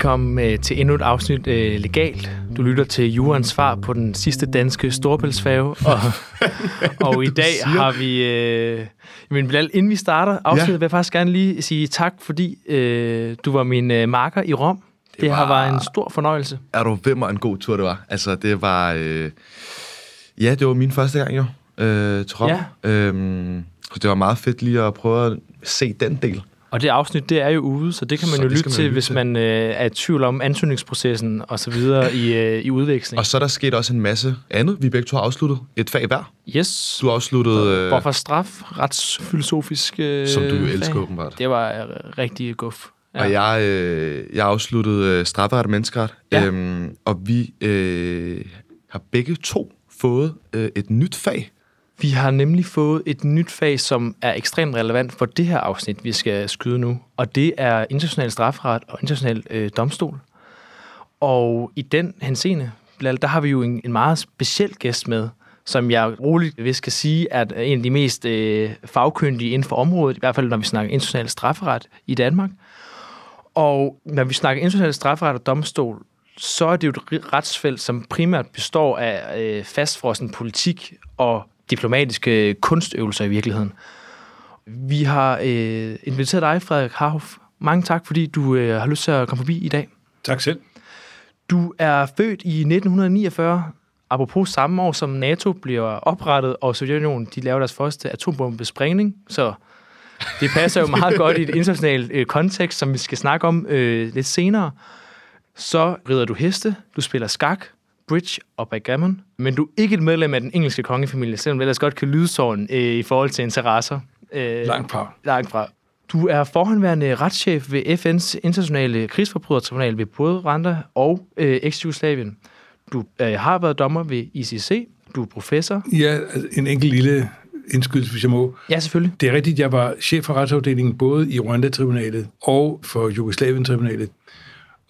Velkommen øh, til endnu et afsnit øh, Legalt. Du lytter til Jurens svar på den sidste danske storpælsfærge. Og, og i dag har vi... Øh, men Bilal, inden vi starter afsnittet, ja. vil jeg faktisk gerne lige sige tak, fordi øh, du var min øh, marker i Rom. Det, det var, har været en stor fornøjelse. Er du ved mig en god tur, det var? Altså, det var... Øh, ja, det var min første gang jo, øh, til Rom. Ja. Øhm, så det var meget fedt lige at prøve at se den del. Og det afsnit, det er jo ude, så det kan man så jo lytte til, lytte hvis til. man øh, er i tvivl om ansøgningsprocessen og så videre i, øh, i udveksling. Og så er der sket også en masse andet. Vi begge to har afsluttet et fag hver. Yes. Du har afsluttet... Øh, Hvorfor straf? Retsfilosofisk øh, Som du jo elsker, fag. åbenbart. Det var øh, rigtig guf. Ja. Og jeg, øh, jeg afsluttede øh, strafferet og menneskeret. Ja. Øhm, og vi øh, har begge to fået øh, et nyt fag. Vi har nemlig fået et nyt fag, som er ekstremt relevant for det her afsnit, vi skal skyde nu. Og det er international strafferet og international øh, domstol. Og i den henseende, der har vi jo en, en meget speciel gæst med, som jeg roligt vil skal sige, at en af de mest øh, fagkyndige inden for området, i hvert fald når vi snakker international strafferet i Danmark. Og når vi snakker international strafferet og domstol, så er det jo et retsfelt, som primært består af øh, fastfrossen politik og diplomatiske kunstøvelser i virkeligheden. Vi har øh, inviteret dig, Frederik Harhoff. Mange tak, fordi du øh, har lyst til at komme forbi i dag. Tak selv. Du er født i 1949, apropos samme år, som NATO bliver oprettet, og Sovjetunionen de laver deres første atombombesprængning, så det passer jo meget godt i et internationalt øh, kontekst, som vi skal snakke om øh, lidt senere. Så rider du heste, du spiller skak, bridge og backgammon, men du er ikke et medlem af den engelske kongefamilie, selvom det ellers godt kan lyde sådan øh, i forhold til interesser. Øh, langt fra. Langt fra. Du er forhåndværende retschef ved FN's internationale krigsforbrydertribunal ved både Rwanda og øh, eks-Jugoslavien. Du øh, har været dommer ved ICC. Du er professor. Ja, altså, en enkelt lille indskydelse, hvis jeg må. Ja, selvfølgelig. Det er rigtigt, jeg var chef for retsafdelingen både i Rwanda-tribunalet og for Jugoslavien-tribunalet.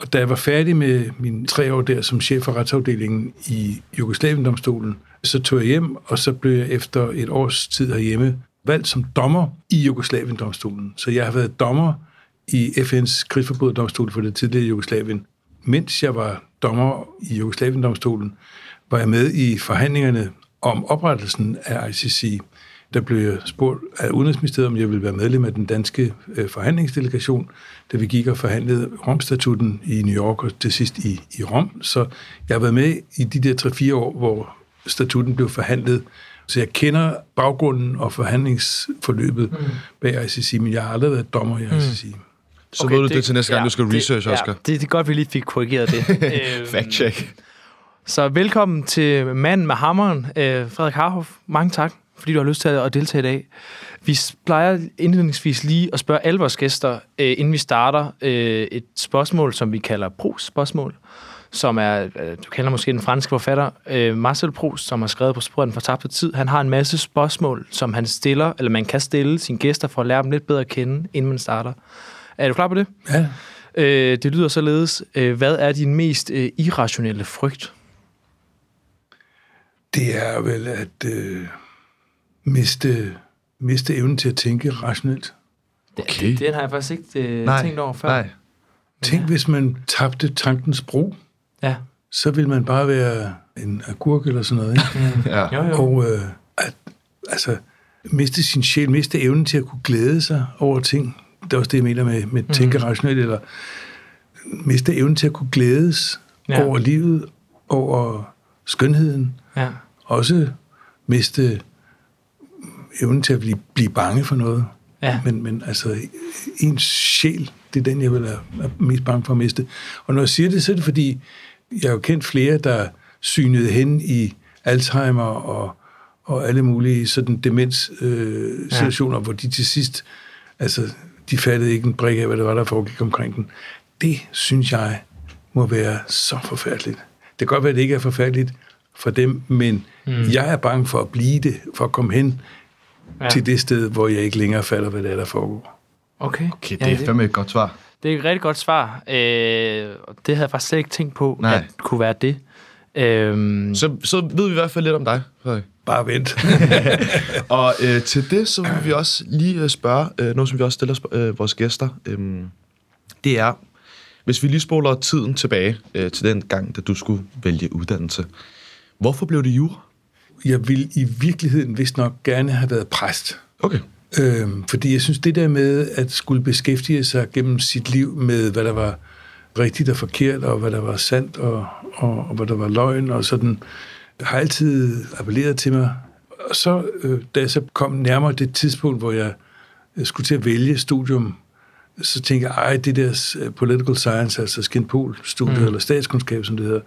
Og da jeg var færdig med mine tre år der som chef for retsafdelingen i Jugoslavien-domstolen, så tog jeg hjem, og så blev jeg efter et års tid herhjemme valgt som dommer i Jugoslavien-domstolen. Så jeg har været dommer i FN's krigsforbryderdomstol for det tidligere Jugoslavien. Mens jeg var dommer i Jugoslavien-domstolen, var jeg med i forhandlingerne om oprettelsen af ICC der blev jeg spurgt af Udenrigsministeriet, om jeg ville være medlem af den danske øh, forhandlingsdelegation, da vi gik og forhandlede Romstatuten i New York og til sidst i, i Rom. Så jeg har været med i de der 3-4 år, hvor statuten blev forhandlet. Så jeg kender baggrunden og forhandlingsforløbet mm. bag ICC, men jeg har aldrig været dommer i ICC. Mm. Så okay, ved du det, det til næste gang, ja, du skal research, det, Oscar. Ja, det, det er godt, vi lige fik korrigeret det. Fact check. Så velkommen til manden med hammeren, øh, Frederik Harhoff. Mange tak fordi du har lyst til at deltage i dag. Vi plejer indledningsvis lige at spørge alle vores gæster, øh, inden vi starter, øh, et spørgsmål, som vi kalder Proust-spørgsmål, som er, øh, du kender måske den franske forfatter, øh, Marcel Proust, som har skrevet på sporet den fortabte tid. Han har en masse spørgsmål, som han stiller, eller man kan stille sine gæster for at lære dem lidt bedre at kende, inden man starter. Er du klar på det? Ja. Øh, det lyder således, øh, hvad er din mest øh, irrationelle frygt? Det er vel, at... Øh miste, miste evnen til at tænke rationelt. Okay. Det, den har jeg faktisk ikke øh, nej, tænkt over før. Nej. Tænk, ja. hvis man tabte tankens bro. Ja. Så ville man bare være en agurk eller sådan noget. Ikke? ja. Jo, jo. Og øh, at, altså, miste sin sjæl, miste evnen til at kunne glæde sig over ting. Det er også det, jeg mener med, med tænke mm. rationelt, eller miste evnen til at kunne glædes ja. over livet, over skønheden. Ja. Også miste evnen til at blive, blive bange for noget. Ja. Men, men altså, ens sjæl, det er den, jeg vil være mest bange for at miste. Og når jeg siger det, så er det fordi, jeg har jo kendt flere, der synede hen i Alzheimer og, og alle mulige sådan demens-situationer, øh, ja. hvor de til sidst, altså, de fattede ikke en brik af, hvad det var, der foregik omkring den. Det, synes jeg, må være så forfærdeligt. Det kan godt være, at det ikke er forfærdeligt for dem, men mm. jeg er bange for at blive det, for at komme hen ja. til det sted, hvor jeg ikke længere falder, hvad det er, der foregår. Okay. Okay, det er ja, fandme et godt svar. Det er et rigtig godt svar. Øh, det havde jeg faktisk slet ikke tænkt på, Nej. at det kunne være det. Øhm. Så, så ved vi i hvert fald lidt om dig, Frederik. Bare vent. og øh, til det, så vil vi også lige øh, spørge, øh, noget som vi også stiller øh, vores gæster, øh, det er, Hvis vi lige spoler tiden tilbage øh, til den gang, da du skulle vælge uddannelse. Hvorfor blev det jura? Jeg ville i virkeligheden vist nok gerne have været præst. Okay. Øhm, fordi jeg synes, det der med at skulle beskæftige sig gennem sit liv med, hvad der var rigtigt og forkert, og hvad der var sandt, og, og, og hvad der var løgn, og sådan, har altid appelleret til mig. Og så, øh, da jeg så kom nærmere det tidspunkt, hvor jeg skulle til at vælge studium, så tænkte jeg, ej, det der øh, political science, altså skinpol-studiet, mm. eller statskundskab, som det hedder,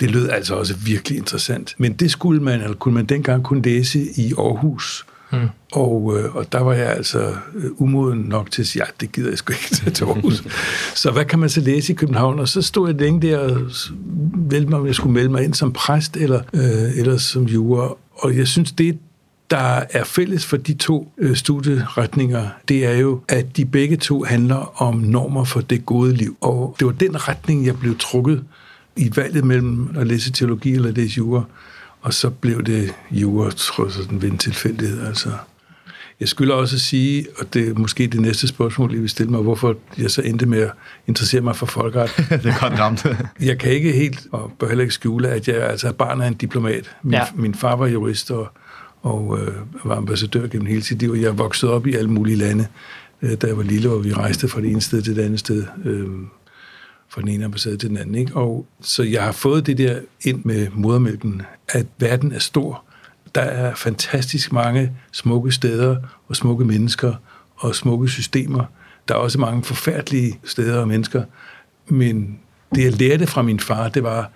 det lød altså også virkelig interessant. Men det skulle man, eller kunne man dengang kun læse i Aarhus. Mm. Og, øh, og der var jeg altså øh, umoden nok til at sige, at det gider jeg sgu ikke til, til Aarhus. så hvad kan man så læse i København? Og så stod jeg længe der og vælte mig, om jeg skulle melde mig ind som præst eller, øh, eller som jura. Og jeg synes, det der er fælles for de to øh, studieretninger, det er jo, at de begge to handler om normer for det gode liv. Og det var den retning, jeg blev trukket i valget mellem at læse teologi eller læse jura. Og så blev det jura, trods den ved en tilfældighed. Altså. Jeg skulle også at sige, og det er måske det næste spørgsmål, I vil stille mig, hvorfor jeg så endte med at interessere mig for folkeret. det er godt ramt. jeg kan ikke helt, og bør heller ikke skjule, at jeg altså er barn af en diplomat. Min, ja. min far var jurist og, og øh, var ambassadør gennem hele sit liv. Jeg voksede op i alle mulige lande, øh, da jeg var lille, og vi rejste fra det ene sted til det andet sted. Øh, fra den ene ambassade til den anden. Ikke? Og så jeg har fået det der ind med modermælken, at verden er stor. Der er fantastisk mange smukke steder og smukke mennesker og smukke systemer. Der er også mange forfærdelige steder og mennesker. Men det, jeg lærte fra min far, det var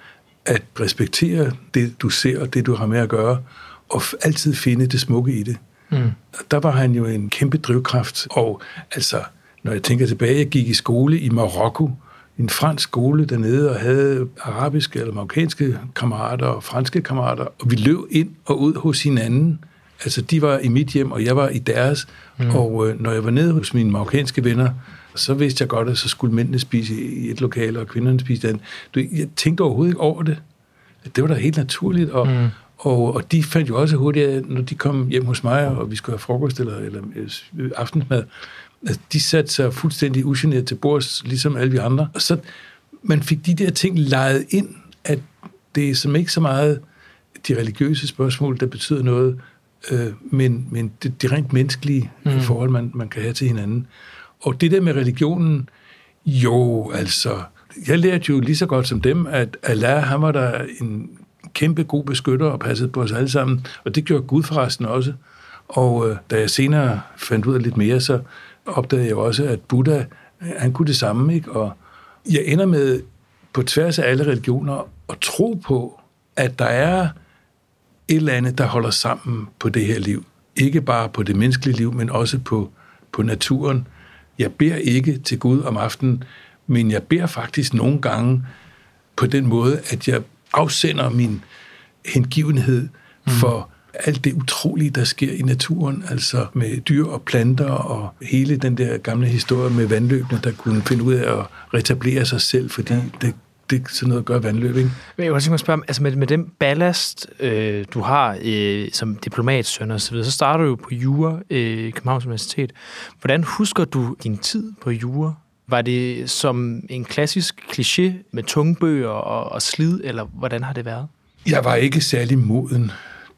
at respektere det, du ser og det, du har med at gøre, og altid finde det smukke i det. Mm. Der var han jo en kæmpe drivkraft, og altså, når jeg tænker tilbage, jeg gik i skole i Marokko, en fransk skole dernede og havde arabiske eller marokkanske kammerater og franske kammerater, og vi løb ind og ud hos hinanden. Altså, de var i mit hjem, og jeg var i deres. Mm. Og øh, når jeg var nede hos mine marokkanske venner, så vidste jeg godt, at så skulle mændene spise i et lokale, og kvinderne spise den. Jeg tænkte overhovedet ikke over det. Det var da helt naturligt, og, mm. Og, og de fandt jo også hurtigt, når de kom hjem hos mig, og vi skulle have frokost eller, eller øh, aftensmad, Altså, de satte sig fuldstændig ugeneret til bords, ligesom alle vi andre. Og så man fik de der ting lejet ind, at det er som ikke så meget de religiøse spørgsmål, der betyder noget, øh, men, men det, det rent menneskelige mm. forhold, man, man kan have til hinanden. Og det der med religionen, jo, altså, jeg lærte jo lige så godt som dem, at Allah, han var der en kæmpe god beskytter og passede på os alle sammen, og det gjorde Gud forresten også. Og øh, da jeg senere fandt ud af lidt mere, så opdagede jeg også, at Buddha, han kunne det samme, ikke? Og jeg ender med, på tværs af alle religioner, at tro på, at der er et eller andet, der holder sammen på det her liv. Ikke bare på det menneskelige liv, men også på, på naturen. Jeg beder ikke til Gud om aftenen, men jeg beder faktisk nogle gange på den måde, at jeg afsender min hengivenhed for alt det utrolige, der sker i naturen, altså med dyr og planter og hele den der gamle historie med vandløbene, der kunne finde ud af at retablere sig selv, fordi det det sådan noget gør vandløb, ikke? Men jeg vil tænke spørge, altså med, med den ballast, øh, du har øh, som diplomatsøn og så videre, så starter du jo på Jura øh, Københavns Universitet. Hvordan husker du din tid på Jura? Var det som en klassisk kliché med tunge bøger og, og slid, eller hvordan har det været? Jeg var ikke særlig moden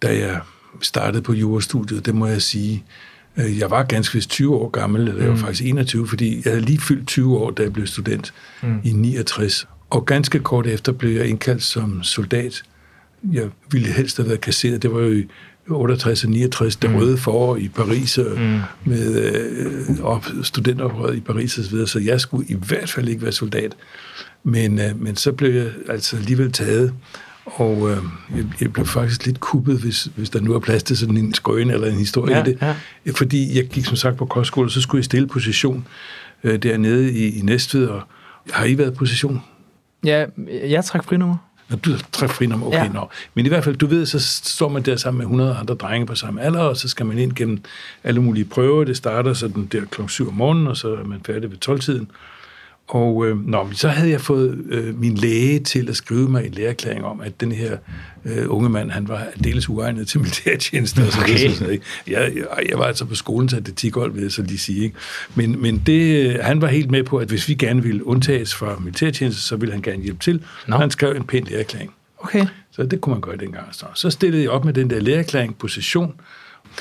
da jeg startede på jurastudiet, det må jeg sige. Øh, jeg var ganske vist 20 år gammel, eller jeg var mm. faktisk 21, fordi jeg havde lige fyldt 20 år, da jeg blev student mm. i 69. Og ganske kort efter blev jeg indkaldt som soldat. Jeg ville helst have været kasseret. Det var jo i 68 og 69, det mm. røde forår i Paris, og mm. med øh, op, studenteroprøret i Paris osv., så, så jeg skulle i hvert fald ikke være soldat. Men, øh, men så blev jeg altså alligevel taget. Og øh, jeg, jeg blev faktisk lidt kuppet, hvis, hvis der nu er plads til sådan en skrøn eller en historie ja, i det. Ja. Fordi jeg gik som sagt på kostskole, så skulle jeg stille position øh, dernede i, i Næstved. Og har I været position? Ja, jeg træk frinummer. Når du trækker frinummer, okay, ja. nå. Men i hvert fald, du ved, så står man der sammen med 100 andre drenge på samme alder, og så skal man ind gennem alle mulige prøver. Det starter sådan der kl. 7 om morgenen, og så er man færdig ved 12-tiden. Og øh, nå, så havde jeg fået øh, min læge til at skrive mig en lægerklæring om, at den her øh, unge mand, han var dels uegnet til militærtjeneste. Okay. Og så videre, sådan, ikke? Jeg, jeg, jeg var altså på skolen til atletikhold, vil jeg så lige sige. Ikke? Men, men det, han var helt med på, at hvis vi gerne ville undtages fra militærtjeneste, så ville han gerne hjælpe til. No. Han skrev en pæn lægerklæring. Okay. Så det kunne man gøre dengang. Så, så stillede jeg op med den der lægerklæring på session.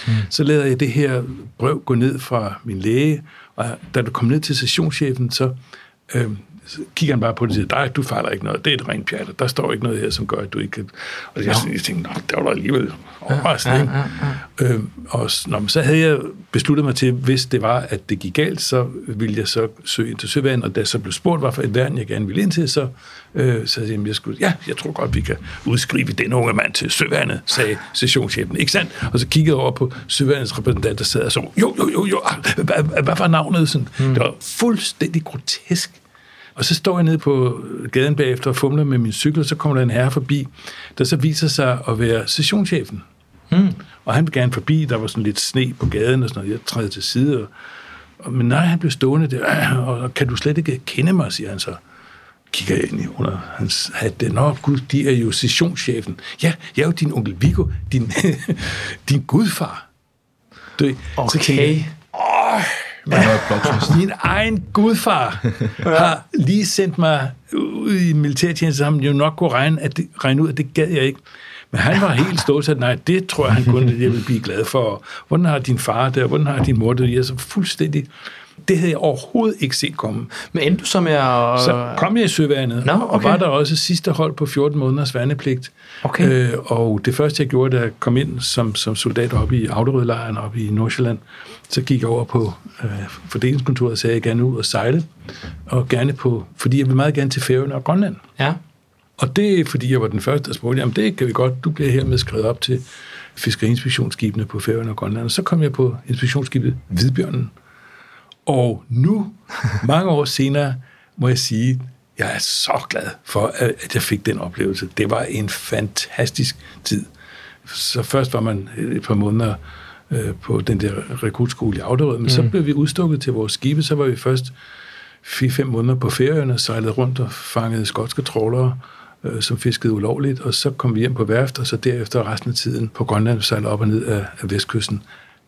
Hmm. Så lavede jeg det her brev gå ned fra min læge, og da du kom ned til sessionschefen, så øh, så kigger han bare på det og siger, nej, du fejler ikke noget, det er et rent pjat, der står ikke noget her, som gør, at du ikke kan... Og jeg, jeg tænkte, nej, det var da alligevel overraskende, ikke? Ja, ja, ja. Øh, og nå, så havde jeg besluttet mig til, hvis det var, at det gik galt, så ville jeg så søge ind til søværn, og da så blev spurgt, hvad for et værn jeg gerne ville ind til, så, øh, så jeg, jeg skulle, ja, jeg tror godt, vi kan udskrive den unge mand til søværnet, sagde sessionschefen, ikke sandt? Og så kiggede jeg over på søværnets repræsentant, der sad og så, jo, jo, jo, jo, hvad, hvad var navnet? Sådan, mm. Det var fuldstændig grotesk og så står jeg nede på gaden bagefter og fumler med min cykel, og så kommer der en herre forbi, der så viser sig at være sessionschefen. Mm. Og han vil gerne forbi, der var sådan lidt sne på gaden og sådan noget. Jeg træder til side, og, og, men nej, han blev stående der, og kan du slet ikke kende mig, siger han så kigger jeg ind i under hans hat. Nå, gud, de er jo sessionschefen. Ja, jeg er jo din onkel Viggo, din, din gudfar. Du, okay. Så tænker jeg, Åh, Ja, min egen gudfar har lige sendt mig ud i militærtjeneste, så han jo nok kunne regne, at det, regne ud, at det gad jeg ikke. Men han var helt stolt, at nej, det tror jeg, han kun jeg vil blive glad for. Hvordan har din far der? Hvordan har din mor det? Jeg er så fuldstændig det havde jeg overhovedet ikke set komme. Men endte du så med at... Så kom jeg i søværnet, no, okay. og var der også sidste hold på 14 måneders værnepligt. Okay. Øh, og det første, jeg gjorde, da jeg kom ind som, som soldat oppe i Auderødlejren oppe i Nordsjælland, så gik jeg over på øh, fordelingskontoret og sagde, at jeg gerne ud og sejle, og gerne på, fordi jeg vil meget gerne til Færøerne og Grønland. Ja. Og det er, fordi jeg var den første, der spurgte, jamen det kan vi godt, du bliver hermed skrevet op til fiskeriinspektionsskibene på Færøerne og Grønland. Og så kom jeg på inspektionsskibet Hvidbjørnen, og nu, mange år senere, må jeg sige, jeg er så glad for, at jeg fik den oplevelse. Det var en fantastisk tid. Så først var man et par måneder øh, på den der rekrutskole i Auderød, men mm. så blev vi udstukket til vores skibe, så var vi først 4-5 måneder på ferien og sejlede rundt og fangede skotske trålere, øh, som fiskede ulovligt, og så kom vi hjem på værft, og så derefter resten af tiden på Grønland sejlede op og ned af, af vestkysten.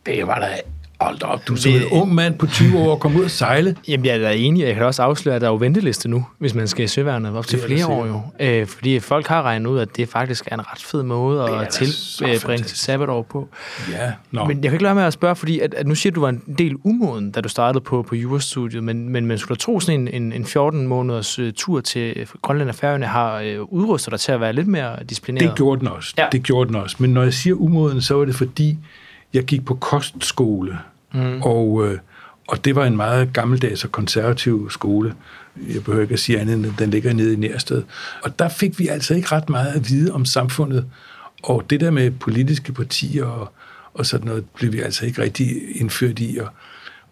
Det var da Hold op, du som en ung mand på 20 år kom ud og sejle. Jamen, jeg er da enig. Jeg kan også afsløre, at der er jo venteliste nu, hvis man skal i søværnet op til flere år jo. Øh, fordi folk har regnet ud, at det faktisk er en ret fed måde at tilbringe sit sabbatår på. Ja, no. Men jeg kan ikke lade med at spørge, fordi at, at nu siger du, du var en del umoden, da du startede på, på jurastudiet, men, men man skulle da tro sådan en, en, en 14 måneders uh, tur til Grønland og Færøerne har uh, udrustet dig til at være lidt mere disciplineret. Det gjorde den også. Ja. Det gjorde den også. Men når jeg siger umoden, så var det fordi, jeg gik på kostskole, mm. og, øh, og det var en meget gammeldags og konservativ skole. Jeg behøver ikke at sige andet, end den ligger nede i Nærsted. Og der fik vi altså ikke ret meget at vide om samfundet. Og det der med politiske partier og, og sådan noget, blev vi altså ikke rigtig indført i. Og,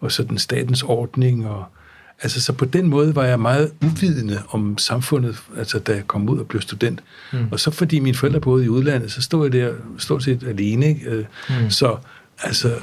og sådan statens ordning og, Altså, så på den måde var jeg meget uvidende om samfundet, altså da jeg kom ud og blev student. Mm. Og så fordi mine forældre boede i udlandet, så stod jeg der stort set alene. Ikke? Øh, mm. Så altså,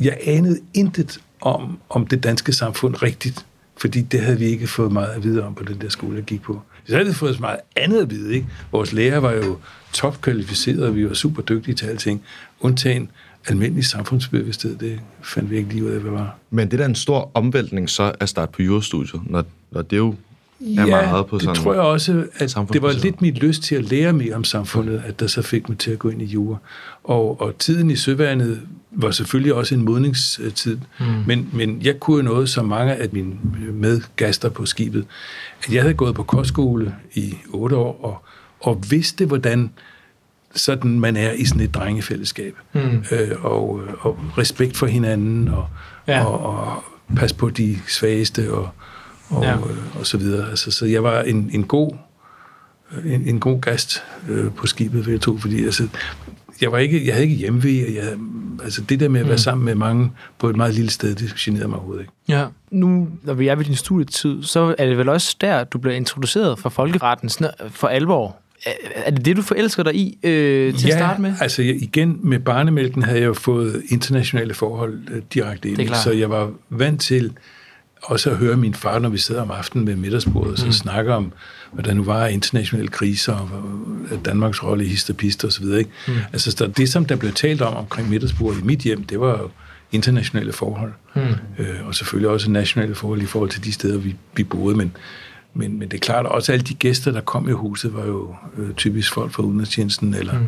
jeg anede intet om, om det danske samfund rigtigt, fordi det havde vi ikke fået meget at vide om på den der skole, jeg gik på. Så havde fået så meget andet at vide. Ikke? Vores lærer var jo topkvalificerede, og vi var super dygtige til alting, undtagen almindelig samfundsbevidsthed, det fandt vi ikke lige ud af, hvad var. Men det er da en stor omvæltning så at starte på jurastudiet, når, når det jo er ja, meget på sådan det tror jeg også, at det var lidt mit lyst til at lære mere om samfundet, at der så fik mig til at gå ind i jura. Og, og tiden i søværnet var selvfølgelig også en modningstid, mm. men, men jeg kunne noget, som mange af mine medgaster på skibet, at jeg havde gået på kostskole i otte år, og, og vidste, hvordan sådan man er i sådan et drengefællesskab. Mm. Øh, og, og respekt for hinanden, og, ja. og, og pas på de svageste, og, og, ja. øh, og så videre. Altså, så jeg var en, en god en, en god gast øh, på skibet, vil jeg tro, fordi altså, jeg, var ikke, jeg havde ikke hjemmevæg, og jeg, altså det der med at være mm. sammen med mange på et meget lille sted, det generede mig overhovedet ikke. Ja, nu når vi er ved din studietid, så er det vel også der, du bliver introduceret for folkeretten for alvor. Er det det, du forelsker dig i øh, til ja, at starte med? altså jeg, igen med barnemælken havde jeg jo fået internationale forhold øh, direkte ind, så jeg var vant til også at høre min far, når vi sidder om aftenen ved middagsbordet, så mm. snakker om, hvad der nu var af internationale kriser, og Danmarks rolle i histerpister osv. Ikke? Mm. Altså, det, som der blev talt om omkring middagsbordet i mit hjem, det var jo internationale forhold. Mm. Øh, og selvfølgelig også nationale forhold i forhold til de steder, vi, vi boede. Men, men, men det er klart, at også alle de gæster, der kom i huset, var jo øh, typisk folk fra udenrigstjenesten, eller, mm.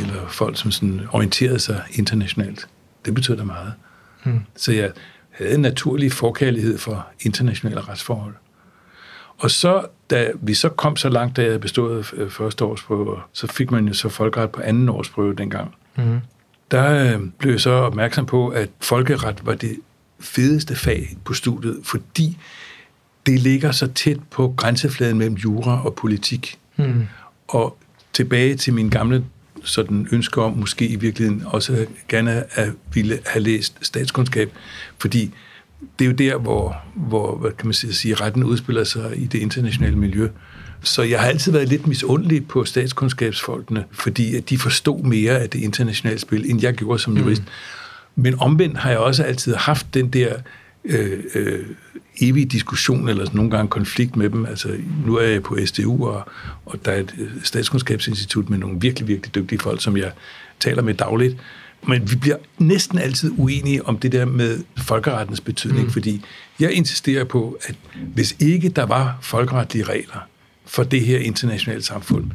eller folk, som sådan orienterede sig internationalt. Det betød da meget. Mm. Så jeg havde en naturlig forkærlighed for internationale retsforhold. Og så, da vi så kom så langt, da jeg bestod øh, første årsprøve, så fik man jo så folkeret på anden årsprøve dengang. Mm der øh, blev jeg så opmærksom på, at folkeret var det fedeste fag på studiet, fordi det ligger så tæt på grænsefladen mellem jura og politik. Mm. Og tilbage til min gamle sådan ønske om måske i virkeligheden også gerne at ville have læst statskundskab, fordi det er jo der, hvor, hvor hvad kan man sige, retten udspiller sig i det internationale miljø. Så jeg har altid været lidt misundelig på statskundskabsfolkene, fordi at de forstod mere af det internationale spil, end jeg gjorde som jurist. Mm. Men omvendt har jeg også altid haft den der øh, øh, evige diskussion, eller nogle gange konflikt med dem. Altså, nu er jeg på SDU, og, og der er et statskundskabsinstitut med nogle virkelig, virkelig dygtige folk, som jeg taler med dagligt. Men vi bliver næsten altid uenige om det der med folkerettens betydning, mm. fordi jeg insisterer på, at hvis ikke der var folkeretlige regler, for det her internationale samfund,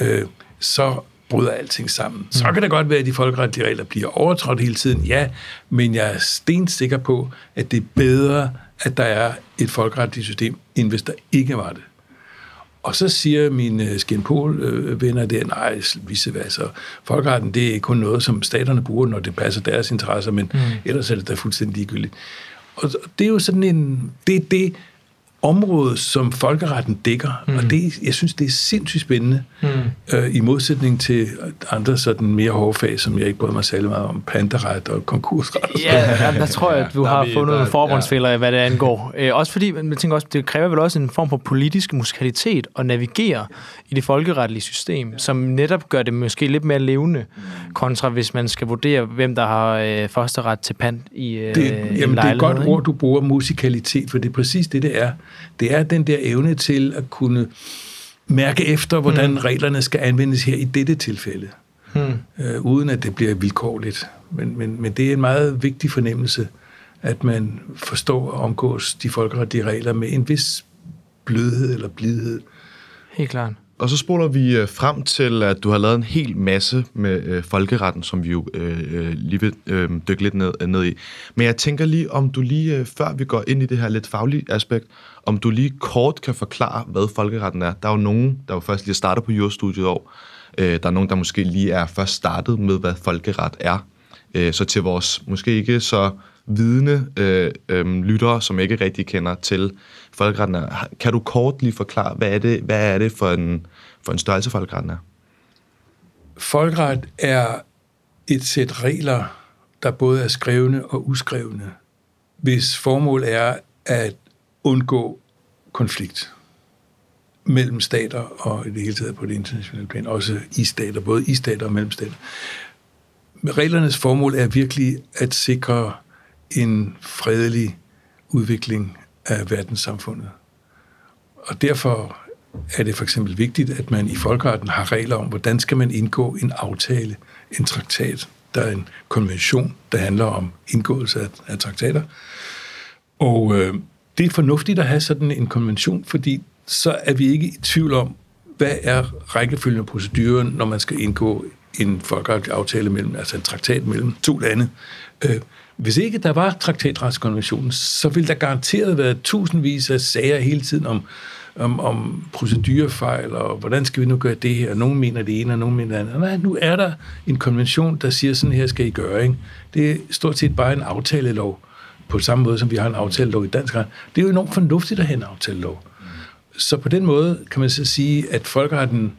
øh, så bryder alting sammen. Så kan det godt være, at de folkeretlige regler bliver overtrådt hele tiden, ja, men jeg er stensikker på, at det er bedre, at der er et folkeretligt system, end hvis der ikke var det. Og så siger mine skinpol-venner øh, der, nej, vice versa. Folkeretten, det er kun noget, som staterne bruger, når det passer deres interesser, men mm. ellers er det da fuldstændig ligegyldigt. Og det er jo sådan en, det er det, område, som folkeretten dækker, mm. og det, jeg synes, det er sindssygt spændende, mm. øh, i modsætning til andre sådan mere hårde fag, som jeg ikke bryder mig særlig meget om, panderet og konkursret. Og ja, ja, der tror jeg, at du har vi, fundet nogle forbundsfælder, ja. hvad det angår. Øh, også fordi, man tænker også, det kræver vel også en form for politisk musikalitet at navigere i det folkeretlige system, ja. som netop gør det måske lidt mere levende, kontra hvis man skal vurdere, hvem der har øh, første ret til pant i øh, det, jamen, det er et godt ord, du bruger, musikalitet, for det er præcis det, det er det er den der evne til at kunne mærke efter, hvordan mm. reglerne skal anvendes her i dette tilfælde, mm. øh, uden at det bliver vilkårligt. Men, men, men det er en meget vigtig fornemmelse, at man forstår og omgås de folkeretlige regler med en vis blødhed eller blidhed. Helt klart. Og så spoler vi øh, frem til, at du har lavet en hel masse med øh, folkeretten, som vi jo øh, øh, lige vil øh, dykke lidt ned, ned i. Men jeg tænker lige, om du lige, øh, før vi går ind i det her lidt faglige aspekt, om du lige kort kan forklare, hvad folkeretten er. Der er jo nogen, der jo først lige starter på jurastudiet år. Øh, der er nogen, der måske lige er først startet med, hvad folkeret er. Øh, så til vores måske ikke så vidne øh, øh, lyttere, som ikke rigtig kender til folkeretten. Kan du kort lige forklare, hvad er det, hvad er det for, en, for en størrelse, folkeretten er? Folkeret er et sæt regler, der både er skrevne og uskrevne, hvis formål er at undgå konflikt mellem stater og i det hele taget på det internationale plan, også i stater, både i stater og mellem stater. Reglernes formål er virkelig at sikre en fredelig udvikling af verdenssamfundet. Og derfor er det for eksempel vigtigt, at man i folkeretten har regler om, hvordan skal man indgå en aftale, en traktat. Der er en konvention, der handler om indgåelse af, af traktater. Og øh, det er fornuftigt at have sådan en konvention, fordi så er vi ikke i tvivl om, hvad er rækkefølgen proceduren, når man skal indgå en folkeretlig aftale mellem, altså en traktat mellem to lande. Øh, hvis ikke der var traktatretskonventionen, så ville der garanteret være tusindvis af sager hele tiden om, om, om procedurefejl, og hvordan skal vi nu gøre det her? Nogen mener det ene, og nogen mener det andet. Nej, nu er der en konvention, der siger, sådan her skal I gøre. Ikke? Det er stort set bare en aftalelov, på samme måde som vi har en aftalelov i dansk ret. Det er jo enormt fornuftigt at have en aftalelov. Så på den måde kan man så sige, at folkeretten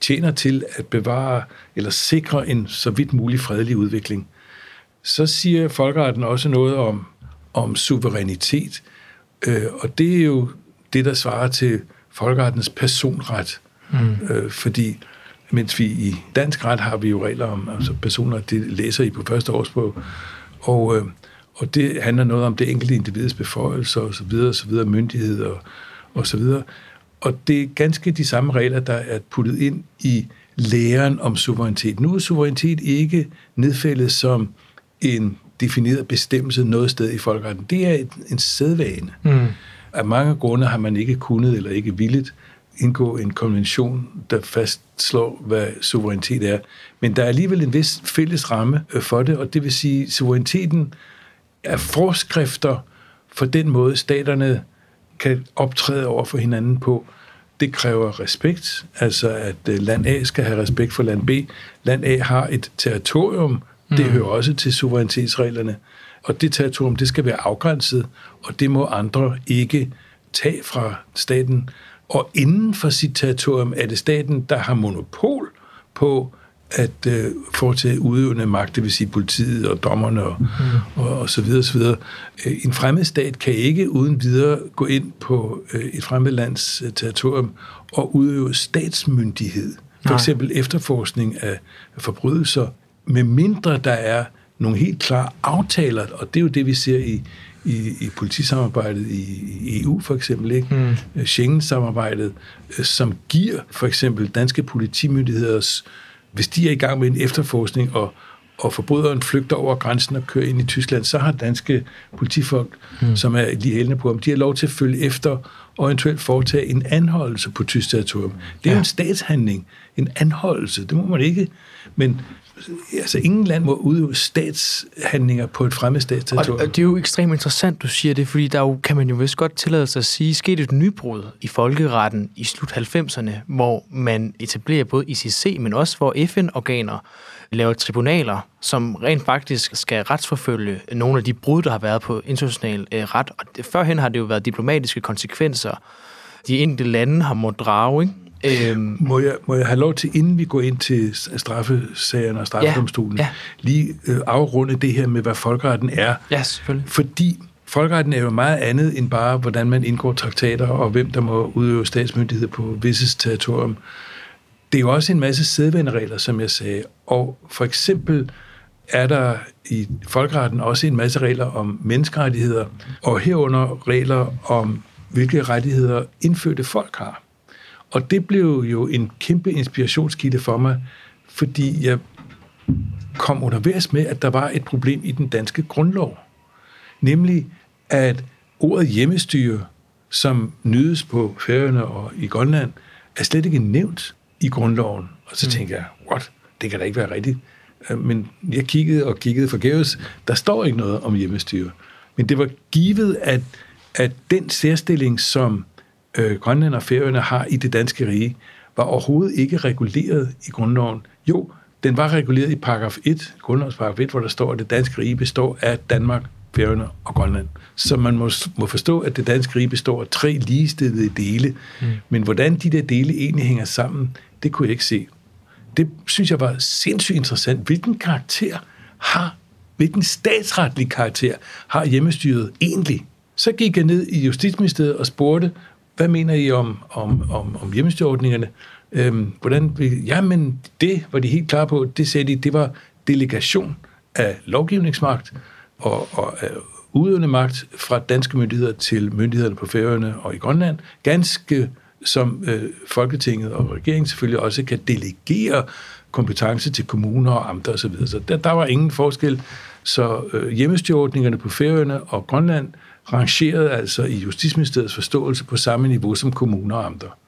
tjener til at bevare eller sikre en så vidt mulig fredelig udvikling så siger folkeretten også noget om, om suverænitet, øh, og det er jo det, der svarer til folkerettens personret, mm. øh, fordi mens vi i dansk ret har vi jo regler om altså personer, det læser I på første årsprøve, og, øh, Og det handler noget om det enkelte individs beføjelser og så videre, og så videre, myndighed og, og så videre. Og det er ganske de samme regler, der er puttet ind i læren om suverænitet. Nu er suverænitet ikke nedfældet som en defineret bestemmelse noget sted i folkeretten. Det er et, en sædvane. Mm. Af mange grunde har man ikke kunnet eller ikke villet indgå en konvention, der fastslår, hvad suverænitet er. Men der er alligevel en vis fælles ramme øh, for det, og det vil sige, at suveræniteten er forskrifter for den måde, staterne kan optræde over for hinanden på. Det kræver respekt, altså at øh, land A skal have respekt for land B. Land A har et territorium, det mm. hører også til suverænitetsreglerne, og det territorium, det skal være afgrænset, og det må andre ikke tage fra staten. Og inden for sit territorium er det staten, der har monopol på at øh, foretage udøvende magt, det vil sige politiet og dommerne og, mm. og, og så videre, så videre. Øh, en fremmed stat kan ikke uden videre gå ind på øh, et fremmed lands øh, territorium og udøve statsmyndighed. For Nej. eksempel efterforskning af forbrydelser, med mindre der er nogle helt klare aftaler, og det er jo det, vi ser i, i, i politisamarbejdet i, i EU for eksempel, ikke? Mm. Schengen-samarbejdet, som giver for eksempel danske politimyndigheders hvis de er i gang med en efterforskning, og, og forbryderen flygter over grænsen og kører ind i Tyskland, så har danske politifolk, mm. som er lige hældende på ham, de har lov til at følge efter og eventuelt foretage en anholdelse på tysk territorium. Det er ja. en statshandling, en anholdelse, det må man ikke. Men altså ingen land må udøve statshandlinger på et fremmed statsterritorium. Og det er jo ekstremt interessant, du siger det, fordi der jo, kan man jo vist godt tillade sig at sige, skete et nybrud i folkeretten i slut 90'erne, hvor man etablerer både ICC, men også hvor FN-organer laver tribunaler, som rent faktisk skal retsforfølge nogle af de brud, der har været på international øh, ret. Og førhen har det jo været diplomatiske konsekvenser. De enkelte lande har måttet drage, ikke? Øhm, må, jeg, må jeg have lov til, inden vi går ind til straffesagerne og straffedomstolen, ja, ja. lige øh, afrunde det her med, hvad folkeretten er? Ja, selvfølgelig. Fordi folkeretten er jo meget andet end bare, hvordan man indgår traktater, og hvem der må udøve statsmyndighed på visse territorium. Det er jo også en masse sædvaneregler, som jeg sagde. Og for eksempel er der i folkeretten også en masse regler om menneskerettigheder, og herunder regler om, hvilke rettigheder indfødte folk har. Og det blev jo en kæmpe inspirationskilde for mig, fordi jeg kom undervejs med, at der var et problem i den danske grundlov. Nemlig, at ordet hjemmestyre, som nydes på Færøerne og i Grønland, er slet ikke nævnt i grundloven. Og så mm. tænkte jeg, what? Det kan da ikke være rigtigt. Øh, men jeg kiggede og kiggede forgæves. Der står ikke noget om hjemmestyre. Men det var givet, at, at den særstilling, som øh, Grønland og Færøerne har i det danske rige, var overhovedet ikke reguleret i grundloven. Jo, den var reguleret i paragraf 1, grundlovens paragraf 1, hvor der står, at det danske rige består af Danmark, Færøerne og Grønland. Så man må, må forstå, at det danske rige består af tre ligestillede dele. Mm. Men hvordan de der dele egentlig hænger sammen, det kunne jeg ikke se. Det synes jeg var sindssygt interessant. Hvilken karakter har, hvilken statsretlig karakter har hjemmestyret egentlig? Så gik jeg ned i Justitsministeriet og spurgte, hvad mener I om, om, om, om hjemmestyreordningerne? Øhm, hvordan, jamen, det var de helt klare på. Det sagde de, det var delegation af lovgivningsmagt og, og af udøvende magt fra danske myndigheder til myndighederne på Færøerne og i Grønland. Ganske som øh, Folketinget og regeringen selvfølgelig også kan delegere kompetence til kommuner og amter osv. Så, så der, der var ingen forskel. Så øh, hjemmestyreordningerne på Færøerne og Grønland rangeret altså i Justitsministeriets forståelse på samme niveau som kommuner og amter.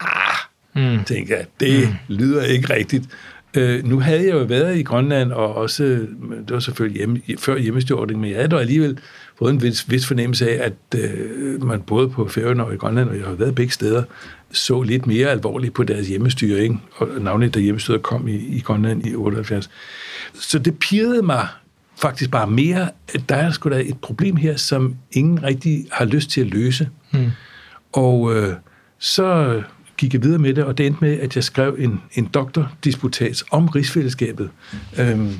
Ah, mm. tænker jeg, det mm. lyder ikke rigtigt. Øh, nu havde jeg jo været i Grønland, og også, det var selvfølgelig hjemme, før hjemmestjordning, men jeg havde dog alligevel fået en vis, vis fornemmelse af, at øh, man både på Færøerne og i Grønland, og jeg har været begge steder, så lidt mere alvorligt på deres hjemmestyring, og navnligt da hjemmestyret kom i, i Grønland i 78. Så det pirrede mig faktisk bare mere, at der er sgu da et problem her, som ingen rigtig har lyst til at løse. Mm. Og øh, så gik jeg videre med det, og det endte med, at jeg skrev en, en doktordisputats om rigsfællesskabet. Øhm,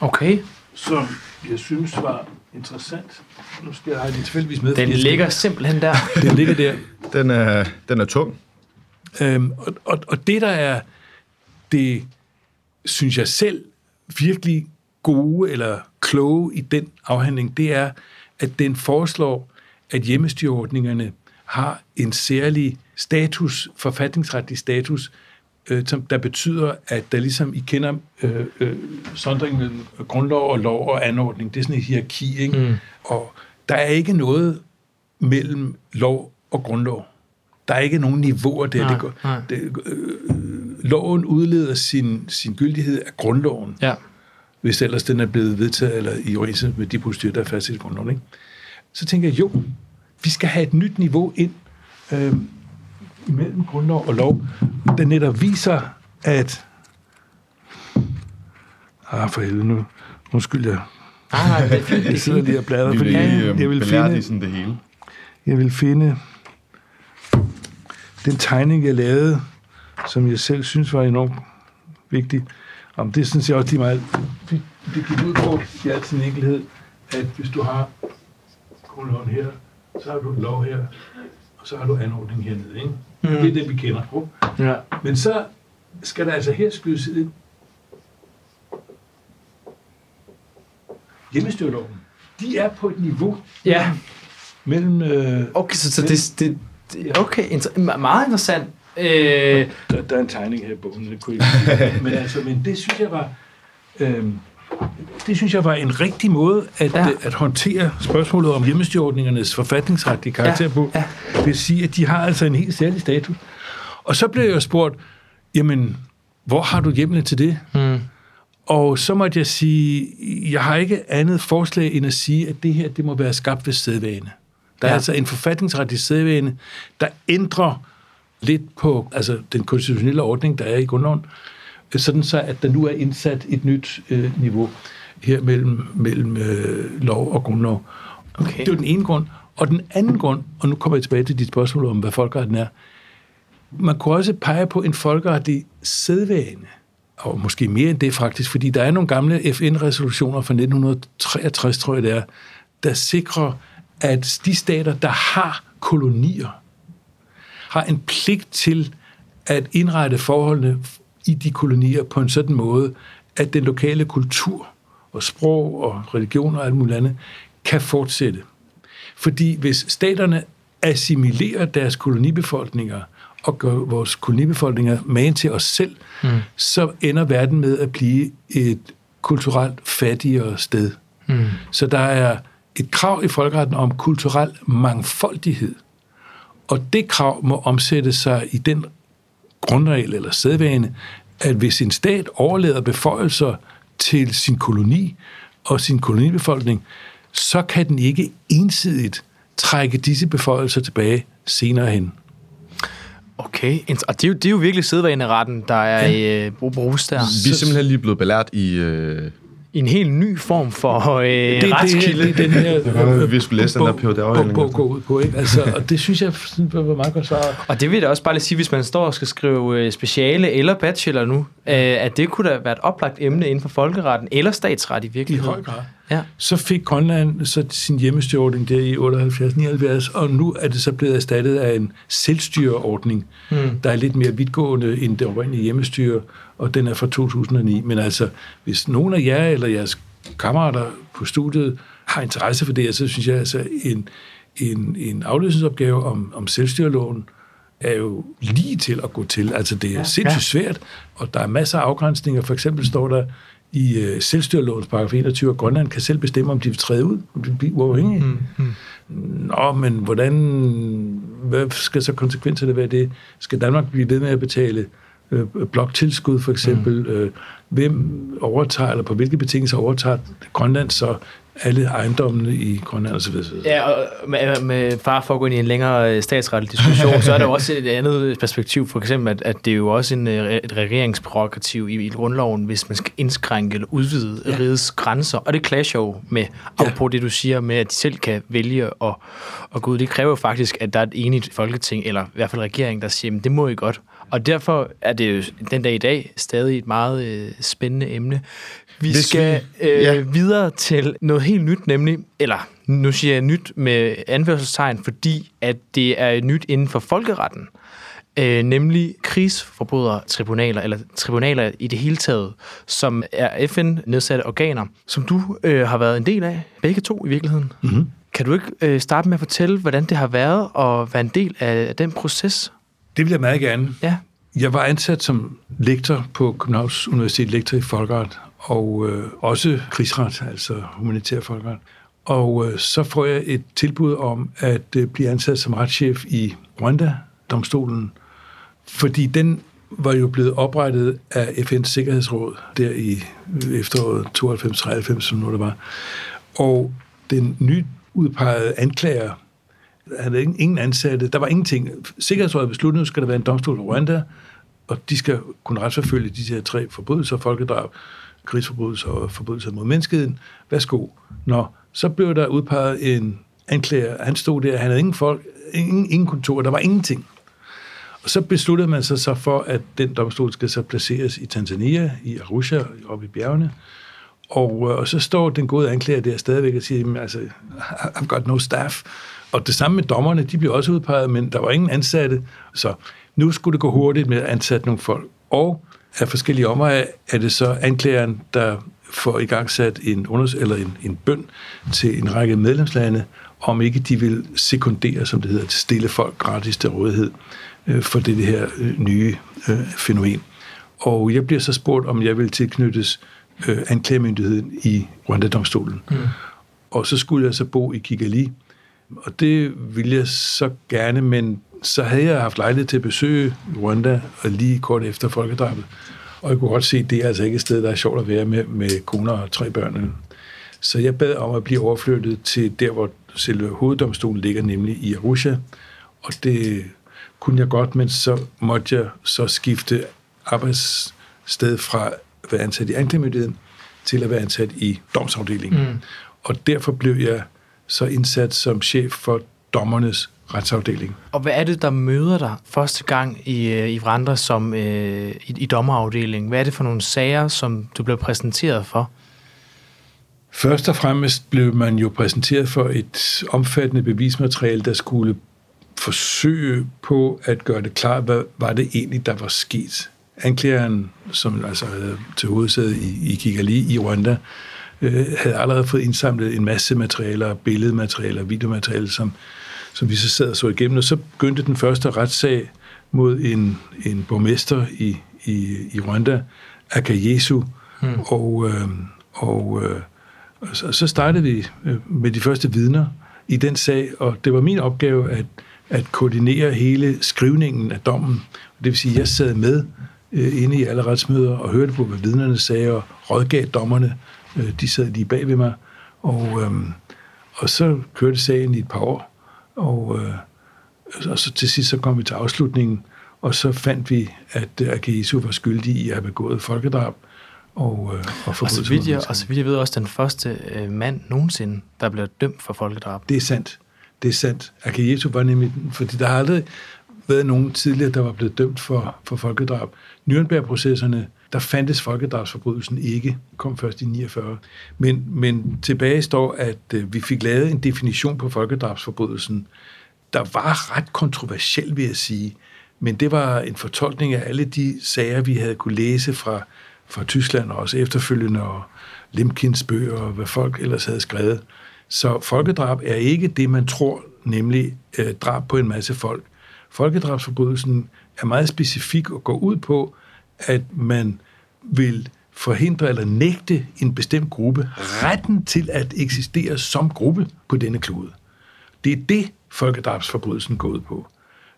okay. Som jeg synes var interessant. Nu skal jeg have det tilfældigvis med. Den ligger simpelthen der. Den ligger der. Den er, den er tung. Øhm, og, og, og det, der er det, synes jeg selv, virkelig gode eller kloge i den afhandling, det er, at den foreslår, at hjemmestyreordningerne har en særlig status, forfatningsretlig status, øh, som, der betyder, at der ligesom, I kender øh, øh, sondringen mellem grundlov og lov og anordning, det er sådan et hierarki, ikke? Mm. og der er ikke noget mellem lov og grundlov. Der er ikke nogen niveauer der. Nej, det går, nej. det, øh, loven udleder sin, sin gyldighed af grundloven, Ja. Hvis ellers den er blevet vedtaget eller i overensstemmelse med de procedurer, der er fastsat i grundloven. Ikke? Så tænker jeg, jo, vi skal have et nyt niveau ind øh, imellem grundlov og lov, der netop viser, at... Ah, for helvede nu. Undskyld, jeg, det er fint. jeg sidder lige og bladrer, fordi vil jeg øh, vil belære finde... sådan det hele. Jeg vil finde den tegning, jeg lavede, som jeg selv synes var enormt vigtig. Om det synes jeg også lige meget. Det, gik ud på i al sin enkelhed, at hvis du har grundloven her, så har du lov her, og så har du anordning hernede. Ikke? Mm. Det er det, vi kender. Ja. Men så skal der altså her skydes ind hjemmestyreloven. De er på et niveau Ja. mellem... Øh, Okay, så, så det, det, det okay, inter- meget interessant. Øh, Der, der er en tegning her i bogen, det kunne ikke men, altså, men det synes jeg var... Øhm, det synes jeg var en rigtig måde at, Ja. ja. at håndtere spørgsmålet om hjemmestyreordningernes forfatningsretlige karakter Ja, på. ja. Det vil sige, at de har altså en helt særlig status. Og så blev jeg spurgt, jamen, hvor har du hjemmel til det? hmm. Og så måtte jeg sige, jeg har ikke andet forslag end at sige, at det her, det må være skabt ved sædvane. Der er Ja. altså en forfatningsretlig sædvane, der ændrer lidt på altså, den konstitutionelle ordning, der er i grundloven, sådan så, at der nu er indsat et nyt øh, niveau her mellem, mellem øh, lov og grundlov. Okay. Det var den ene grund. Og den anden grund, og nu kommer jeg tilbage til dit spørgsmål om, hvad folkeretten er, man kunne også pege på en folkeretlig sædvane, og måske mere end det faktisk, fordi der er nogle gamle FN-resolutioner fra 1963, tror jeg det er, der sikrer, at de stater, der har kolonier, har en pligt til at indrette forholdene i de kolonier på en sådan måde, at den lokale kultur og sprog og religion og alt muligt andet kan fortsætte. Fordi hvis staterne assimilerer deres kolonibefolkninger og gør vores kolonibefolkninger magen til os selv, mm. så ender verden med at blive et kulturelt fattigere sted. Mm. Så der er et krav i folkeretten om kulturel mangfoldighed. Og det krav må omsætte sig i den grundregel eller sædvane, at hvis en stat overlader beføjelser til sin koloni og sin kolonibefolkning, så kan den ikke ensidigt trække disse beføjelser tilbage senere hen. Okay, og det er jo, det er jo virkelig sædvaneretten, der er ja. øh, bruges der. Vi er simpelthen lige blevet belært i... Øh, I en helt ny form for øh, det, retskilde. det, det, den her, Det var, vi skulle læse den der bog- bog går ud på, ikke? Altså, og det synes jeg sådan var meget godt svaret. Og det vil jeg da også bare lige sige, hvis man står og skal skrive øh, speciale eller bachelor nu, øh, at det kunne da være et oplagt emne inden for folkeretten eller statsret i I virkeligheden. høj grad. Ja. Så fik Grønland så sin hjemmestyreordning der i 78-79, og nu er det så blevet erstattet af en selvstyreordning, mm. der er lidt mere vidtgående end det oprindelige hjemmestyre, og den er fra 2009. Men altså, hvis nogen af jer eller jeres kammerater på studiet har interesse for det, så synes jeg altså, en, en, en afløsningsopgave om, om selvstyreloven er jo lige til at gå til. Altså, det er ja, sindssygt svært, og der er masser af afgrænsninger. For eksempel står der i øh, selvstyrelovens paragraf 21, at Grønland kan selv bestemme, om de vil træde ud, om de vil blive uafhængige. Mm, mm. Nå, men hvordan, hvad skal så konsekvenserne være det? Skal Danmark blive ved med at betale øh, bloktilskud for eksempel? Mm. Øh, hvem overtager, eller på hvilke betingelser overtager Grønland så alle ejendommene i Grønland osv.? Ja, og med, med far for at gå ind i en længere øh, statsretlig diskussion, så er der også et andet perspektiv, for eksempel, at, at det er jo også en, øh, et regeringsprærogativ i, i grundloven, hvis man skal indskrænke eller udvide ja. rigets grænser, og det clasher jo med, ja. på det du siger, med at de selv kan vælge at, at gå ud. Det kræver jo faktisk, at der er et enigt folketing, eller i hvert fald regering, der siger, det må I godt. Og derfor er det jo den dag i dag stadig et meget øh, spændende emne. Vi Hvis skal vi- øh, ja. videre til noget helt nyt, nemlig, eller nu siger jeg nyt med anførselstegn, fordi at det er nyt inden for folkeretten, øh, nemlig krigsforbrydertribunaler, eller tribunaler i det hele taget, som er FN-nedsatte organer, som du øh, har været en del af, begge to i virkeligheden. Mm-hmm. Kan du ikke øh, starte med at fortælle, hvordan det har været at være en del af den proces? Det vil jeg meget gerne. Ja. Jeg var ansat som lektor på Københavns Universitet, lektor i folkeret, og øh, også krigsret, altså humanitær folkeret. Og øh, så får jeg et tilbud om at øh, blive ansat som retschef i Rwanda-domstolen, fordi den var jo blevet oprettet af FN's Sikkerhedsråd der i øh, efteråret 92-93, som nu det var. Og den nyudpegede anklager havde ingen ansatte. Der var ingenting. Sikkerhedsrådet besluttede, at skal der være en domstol i Rwanda, og de skal kunne retsforfølge de her tre forbrydelser, folkedrab, krigsforbrydelser og forbrydelser mod menneskeheden. Værsgo. Nå, så blev der udpeget en anklager. Han stod der, han havde ingen folk, ingen, ingen kontor, der var ingenting. Og så besluttede man sig så for, at den domstol skal så placeres i Tanzania, i Arusha, oppe i bjergene. Og, øh, og så står den gode anklager der stadigvæk og siger, altså, I've got no staff. Og det samme med dommerne, de blev også udpeget, men der var ingen ansatte. Så nu skulle det gå hurtigt med at ansætte nogle folk. Og af forskellige omveje er det så anklageren, der får i gang sat en, unders- eller en, en bøn til en række medlemslande, om ikke de vil sekundere, som det hedder, til stille folk gratis til rådighed øh, for det, det her øh, nye øh, fænomen. Og jeg bliver så spurgt, om jeg vil tilknyttes øh, anklagemyndigheden i Rwanda-domstolen. Mm. Og så skulle jeg så bo i Kigali, og det ville jeg så gerne, men så havde jeg haft lejlighed til at besøge Rwanda, og lige kort efter folkedrabet. Og jeg kunne godt se, at det er altså ikke et sted, der er sjovt at være med, med koner og tre børn. Så jeg bad om at blive overflyttet til der, hvor selve hoveddomstolen ligger, nemlig i Arusha. Og det kunne jeg godt, men så måtte jeg så skifte arbejdssted fra at være ansat i anklagemyndigheden til at være ansat i domsafdelingen. Mm. Og derfor blev jeg så indsat som chef for dommernes retsafdeling. Og hvad er det, der møder dig første gang i, øh, i Vrandre som øh, i, i dommerafdelingen? Hvad er det for nogle sager, som du blev præsenteret for? Først og fremmest blev man jo præsenteret for et omfattende bevismateriale, der skulle forsøge på at gøre det klart, hvad var det egentlig, der var sket. Anklageren, som altså havde til hovedsæde i, i Kigali i Rwanda, øh, havde allerede fået indsamlet en masse materialer, billedmaterialer, videomaterialer, som, som vi så sad og så igennem. Og så begyndte den første retssag mod en, en borgmester i, i, i Rwanda, Akayesu, hmm. og, øh, og, øh, og så, så startede vi øh, med de første vidner i den sag, og det var min opgave at, at koordinere hele skrivningen af dommen. Det vil sige, at jeg sad med øh, inde i alle retsmøder og hørte på, hvad vidnerne sagde, og rådgav dommerne. Øh, de sad lige bag ved mig, og, øh, og så kørte sagen i et par år, og, øh, og så til sidst så kom vi til afslutningen, og så fandt vi, at Akisu var skyldig i at have begået folkedrab, og, øh, og, og, så vidt jeg, og så vidt jeg ved også den første øh, mand nogensinde, der blev dømt for folkedrab. Det er sandt. Det er sandt. Akayesu var nemlig, fordi der har aldrig været nogen tidligere, der var blevet dømt for, for folkedrab. Nürnberg-processerne, der fandtes folkedrabsforbrydelsen ikke, kom først i 49. Men, men tilbage står, at øh, vi fik lavet en definition på folkedrabsforbrydelsen, der var ret kontroversiel, vil jeg sige. Men det var en fortolkning af alle de sager, vi havde kunne læse fra, fra Tyskland, og også efterfølgende, og Lemkins bøger, og hvad folk ellers havde skrevet. Så folkedrab er ikke det, man tror, nemlig øh, drab på en masse folk. Folkedrabsforbrydelsen er meget specifik og går ud på, at man vil forhindre eller nægte en bestemt gruppe retten til at eksistere som gruppe på denne klode. Det er det, folkedrabsforbrydelsen går ud på.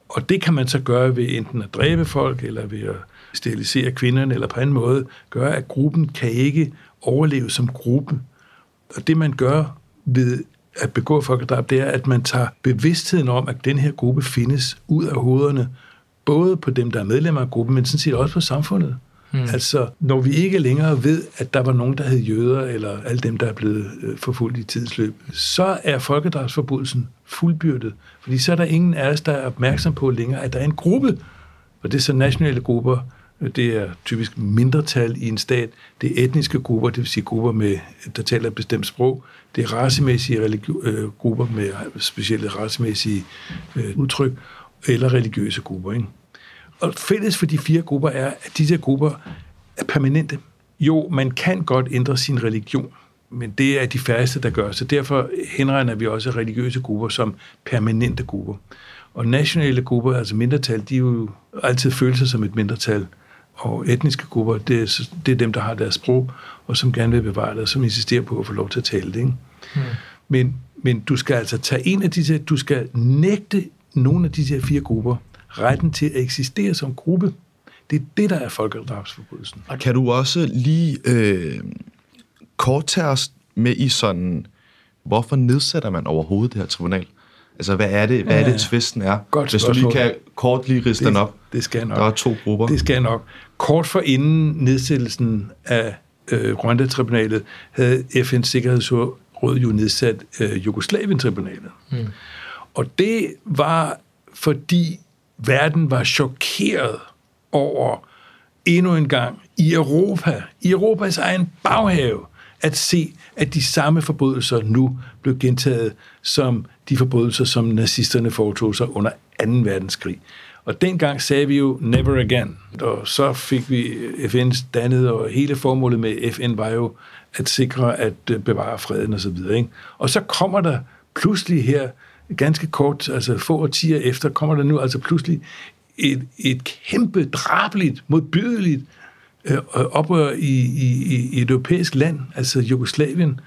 Og det kan man så gøre ved enten at dræbe folk, eller ved at sterilisere kvinderne, eller på en måde gøre, at gruppen kan ikke overleve som gruppe. Og det man gør ved at begå folkedrab, det er, at man tager bevidstheden om, at den her gruppe findes ud af hovederne, både på dem, der er medlemmer af gruppen, men sådan set også på samfundet. Mm. Altså, når vi ikke længere ved, at der var nogen, der hed jøder, eller alle dem, der er blevet øh, forfulgt i tidsløb, så er folkedrabsforbrydelsen fuldbyrdet. Fordi så er der ingen af os, der er opmærksom på længere, at der er en gruppe, og det er så nationale grupper, det er typisk mindretal i en stat. Det er etniske grupper, det vil sige grupper, med, der taler et bestemt sprog. Det er racemæssige religio- øh, grupper med specielle racemæssige øh, udtryk, eller religiøse grupper. Ikke? Og fælles for de fire grupper er, at disse grupper er permanente. Jo, man kan godt ændre sin religion, men det er de færreste, der gør. Så derfor henregner vi også religiøse grupper som permanente grupper. Og nationale grupper, altså mindretal, de er jo altid føler sig som et mindretal. Og etniske grupper, det er, det er dem, der har deres sprog, og som gerne vil bevare det, og som insisterer på at få lov til at tale det. Ikke? Hmm. Men, men du skal altså tage en af disse, du skal nægte nogle af disse fire grupper retten til at eksistere som gruppe. Det er det, der er folkedrabsforbrydelsen. Og kan du også lige øh, kort tage os med i sådan, hvorfor nedsætter man overhovedet det her tribunal? Altså, hvad er det, hvad er det tvisten er? Godt Hvis du lige kan kort lige riste den op. Det skal nok. Der er to grupper. Det skal nok. Kort for inden nedsættelsen af øh, Rwanda-tribunalet, havde FN's Sikkerhedsråd jo nedsat øh, Jugoslavien-tribunalet. Mm. Og det var, fordi verden var chokeret over endnu en gang i Europa, i Europas egen baghave, at se, at de samme forbrydelser nu blev gentaget som de forbrydelser, som nazisterne foretog sig under 2. verdenskrig. Og dengang sagde vi jo never again. Og så fik vi FN dannet, og hele formålet med FN var jo at sikre at bevare freden og så videre. Ikke? Og så kommer der pludselig her, ganske kort, altså få årtier efter, kommer der nu altså pludselig et, et kæmpe, drabeligt, modbydeligt øh, oprør i, i, i et europæisk land, altså Jugoslavien,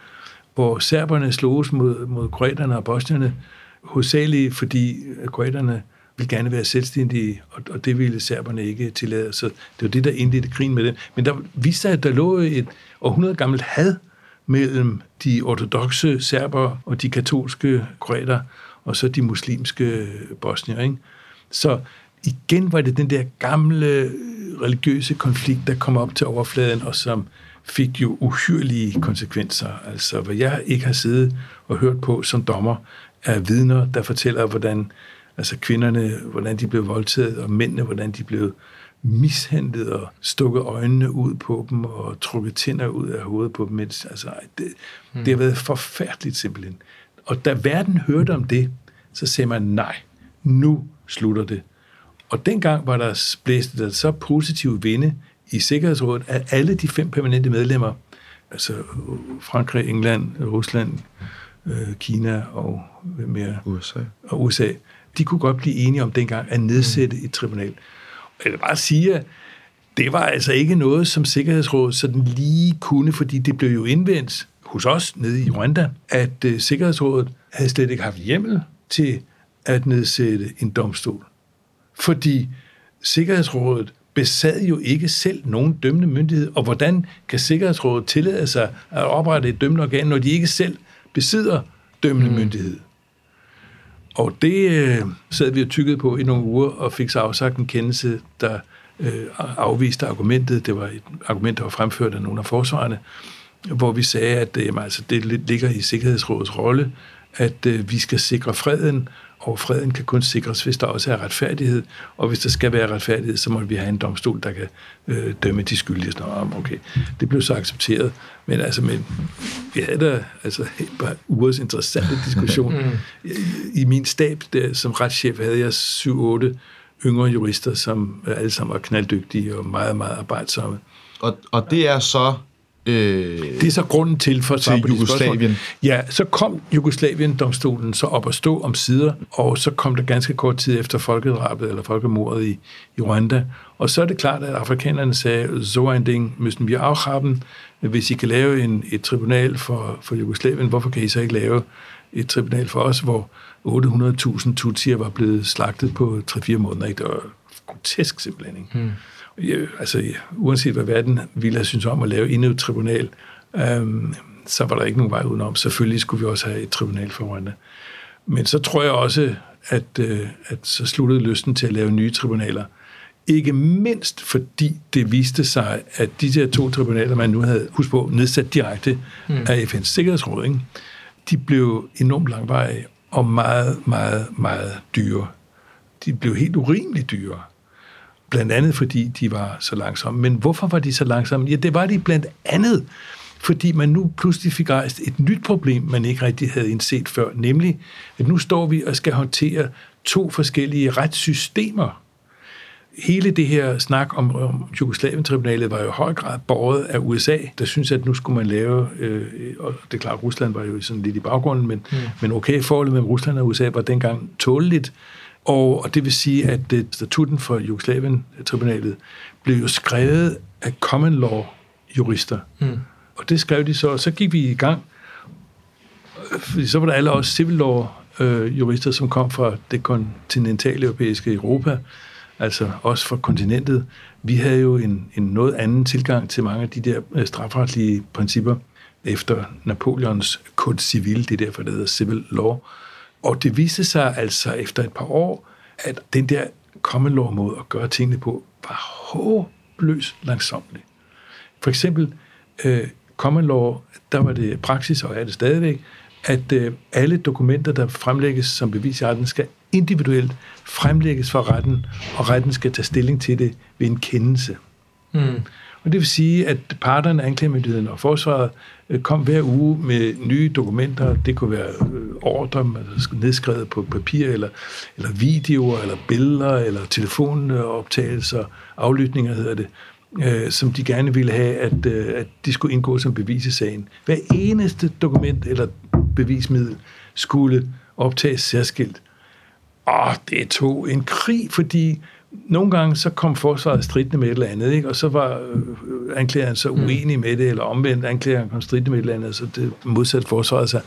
hvor serberne sloges mod, mod kroaterne og bosnierne, hovedsageligt fordi øh, kroaterne ville gerne være selvstændige, og, og det ville serberne ikke tillade. Så det var det, der indledte krigen med dem. Men der viste sig, at der lå et århundrede gammelt had mellem de ortodoxe serber og de katolske kroater, og så de muslimske bosnier. Ikke? Så igen var det den der gamle religiøse konflikt, der kom op til overfladen, og som fik jo uhyrlige konsekvenser. Altså, hvad jeg ikke har siddet og hørt på som dommer, er vidner, der fortæller, hvordan altså kvinderne, hvordan de blev voldtaget, og mændene, hvordan de blev mishandlet og stukket øjnene ud på dem og trukket tænder ud af hovedet på dem. Mens, altså, det, det har været forfærdeligt simpelthen. Og da verden hørte om det, så sagde man, nej, nu slutter det. Og dengang var der blæst der så positive vinde i Sikkerhedsrådet, at alle de fem permanente medlemmer, altså Frankrig, England, Rusland, øh, Kina og mere, USA. og USA, de kunne godt blive enige om dengang at nedsætte et tribunal. Jeg vil bare sige, at det var altså ikke noget, som Sikkerhedsrådet sådan lige kunne, fordi det blev jo indvendt hos os nede i Rwanda, at uh, Sikkerhedsrådet havde slet ikke haft hjemmel til at nedsætte en domstol. Fordi Sikkerhedsrådet besad jo ikke selv nogen dømmende myndighed, og hvordan kan Sikkerhedsrådet tillade sig at oprette et dømmende organ, når de ikke selv besidder dømmende mm. myndighed? Og det øh, sad vi og tykkede på i nogle uger, og fik så afsagt en kendelse, der øh, afviste argumentet. Det var et argument, der var fremført af nogle af forsvarerne, hvor vi sagde, at jamen, altså, det ligger i Sikkerhedsrådets rolle, at øh, vi skal sikre freden, og freden kan kun sikres, hvis der også er retfærdighed. Og hvis der skal være retfærdighed, så må vi have en domstol, der kan øh, dømme de skyldige. Sådan, oh, okay, det blev så accepteret. Men altså, men, vi havde da altså, et par ugers interessante diskussion. mm. I, I min stab, der, som retschef, havde jeg syv, otte yngre jurister, som alle sammen var knalddygtige og meget, meget arbejdsomme. Og, og det er så Øh, det er så grunden til for til Jugoslavien. Ja, så kom Jugoslavien-domstolen så op at stå om sider, og så kom der ganske kort tid efter folkedrabet eller folkemordet i, i Rwanda. Og så er det klart, at afrikanerne sagde, så en ding müssen wir auch haben. Hvis I kan lave en, et tribunal for, for Jugoslavien, hvorfor kan I så ikke lave et tribunal for os, hvor 800.000 tutsier var blevet slagtet på 3-4 måneder? Ikke? Det var grotesk simpelthen. Ikke? Hmm altså, uanset hvad verden ville have synes om at lave endnu et tribunal, øhm, så var der ikke nogen vej udenom. Selvfølgelig skulle vi også have et tribunal for Rwanda. Men så tror jeg også, at, øh, at så sluttede lysten til at lave nye tribunaler. Ikke mindst fordi det viste sig, at de her to tribunaler, man nu havde, husk på, nedsat direkte mm. af FN's Sikkerhedsråd, ikke? de blev enormt langvarige og meget, meget, meget dyre. De blev helt urimeligt dyre. Blandt andet fordi de var så langsomme. Men hvorfor var de så langsomme? Ja, det var de blandt andet, fordi man nu pludselig fik rejst et nyt problem, man ikke rigtig havde indset før, nemlig at nu står vi og skal håndtere to forskellige retssystemer. hele det her snak om, om Jugoslavien-tribunalet var jo i høj grad borget af USA, der synes at nu skulle man lave, øh, og det er klart, Rusland var jo sådan lidt i baggrunden, men, mm. men okay, forholdet mellem Rusland og USA var dengang tåleligt, og, og det vil sige, at det, statuten for Jugoslavien-tribunalet blev jo skrevet af common law-jurister. Mm. Og det skrev de så, og så gik vi i gang, fordi så var der alle også civil law øh, jurister, som kom fra det kontinentale europæiske Europa, altså også fra kontinentet. Vi havde jo en, en noget anden tilgang til mange af de der øh, strafretlige principper efter Napoleons Code Civil, det er derfor, det hedder Civil Law. Og det viste sig altså efter et par år, at den der common law måde at gøre tingene på var håbløst langsomlig. For eksempel, øh, common law, der var det praksis, og er det stadigvæk, at øh, alle dokumenter, der fremlægges som bevis i retten, skal individuelt fremlægges for retten, og retten skal tage stilling til det ved en kendelse. Mm. Og det vil sige, at parterne, anklagemyndigheden og forsvaret, Øh, kom hver uge med nye dokumenter. Det kunne være øh, ordre, nedskrevet på papir, eller, eller videoer, eller billeder, eller telefonoptagelser, aflytninger hedder det, øh, som de gerne ville have, at, øh, at de skulle indgå som bevis i sagen. Hver eneste dokument eller bevismiddel skulle optages særskilt. Og det tog en krig, fordi nogle gange så kom forsvaret stridende med et eller andet, ikke? og så var øh, anklageren så mm. uenig med det, eller omvendt anklageren kom stridende med et eller andet, så det modsatte forsvaret sig.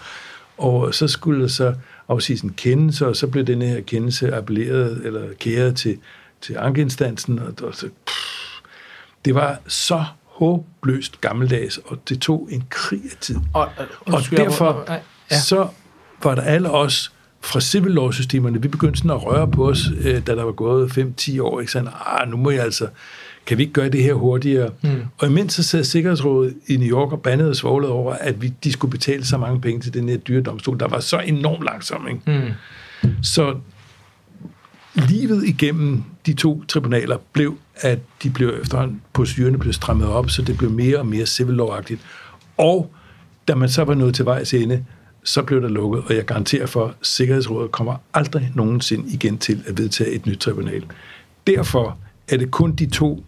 Og så skulle der så afsiges en kendelse, og så blev den her kendelse appelleret eller kæret til, til ankeinstansen, og, og så, pff, det var så håbløst gammeldags, og det tog en krig af tid. Og, og, og derfor ja. så var der alle os fra civil law-systemerne, vi begyndte sådan at røre på os, øh, da der var gået 5-10 år, ikke? Sådan, ah, nu må jeg altså, kan vi ikke gøre det her hurtigere? Mm. Og imens så sad Sikkerhedsrådet i New York og bandede og svoglede over, at vi, de skulle betale så mange penge til den her dyredomstol, der var så enormt langsom. Ikke? Mm. Så livet igennem de to tribunaler blev, at de blev efterhånden, procedurerne blev strammet op, så det blev mere og mere civil law-agtigt. Og da man så var nået til vejs ende, så blev der lukket, og jeg garanterer for, at Sikkerhedsrådet kommer aldrig nogensinde igen til at vedtage et nyt tribunal. Derfor er det kun de to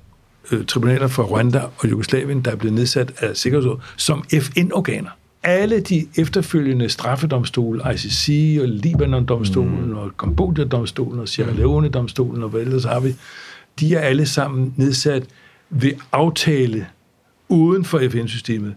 øh, tribunaler for Rwanda og Jugoslavien, der er blevet nedsat af Sikkerhedsrådet som FN-organer. Alle de efterfølgende straffedomstole, ICC og Libanon-domstolen mm. og Kambodja-domstolen og Sierra Leone-domstolen og hvad ellers har vi, de er alle sammen nedsat ved aftale uden for FN-systemet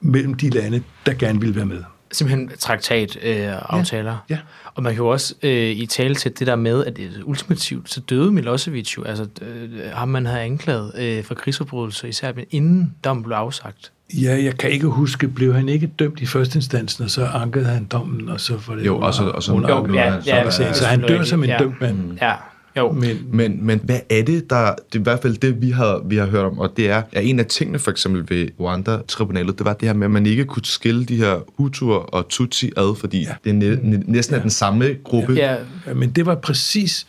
mellem de lande, der gerne vil være med simpelthen traktat-aftaler. Øh, ja, ja. Og man kan jo også øh, i tale til det der med, at det, ultimativt så døde Milosevic jo, altså øh, ham man havde anklaget øh, for krigsforbrydelser i Serbien, inden dommen blev afsagt. Ja, jeg kan ikke huske, blev han ikke dømt i første instansen, og så ankede han dommen, og så var det jo, og så, og så, under, jo, ja, ja, ja, så, så han dør som en ja, dømt mand. Ja, jo. Men, men, men hvad er det, der... Det er i hvert fald det, vi har, vi har hørt om, og det er, at en af tingene for eksempel ved Rwanda-tribunalet, det var det her med, at man ikke kunne skille de her Hutuer og Tutsi ad, fordi ja. det næ- næ- næsten ja. er den samme gruppe. Ja. ja, men det var præcis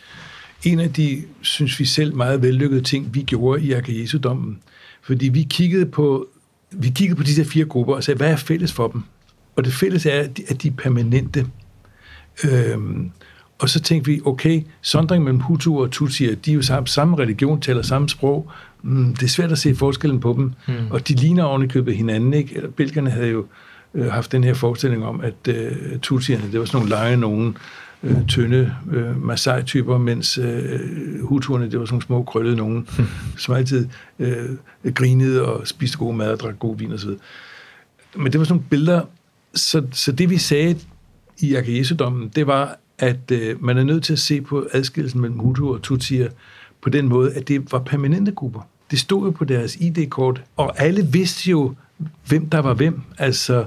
en af de, synes vi selv, meget vellykkede ting, vi gjorde i Akajesu-dommen. Fordi vi kiggede på vi kiggede på disse fire grupper og sagde, hvad er fælles for dem? Og det fælles er, at de er permanente. Øhm, og så tænkte vi, okay, sondring mellem Hutu og Tutsier, de er jo samme, samme religion, taler samme sprog. Mm, det er svært at se forskellen på dem. Mm. Og de ligner ovenikøbet hinanden, ikke? Belgerne havde jo øh, haft den her forestilling om, at øh, Tutsierne, det var sådan nogle lege nogen, øh, tynde øh, Masai-typer, mens øh, Hutuerne, det var sådan nogle små krøllede nogen, mm. som altid øh, grinede og spiste god mad og drak god vin osv. Men det var sådan nogle billeder, så, så det vi sagde i Akajesu-dommen, det var, at øh, man er nødt til at se på adskillelsen mellem Hutu og Tutsier på den måde, at det var permanente grupper. Det stod jo på deres ID-kort, og alle vidste jo, hvem der var hvem. Altså,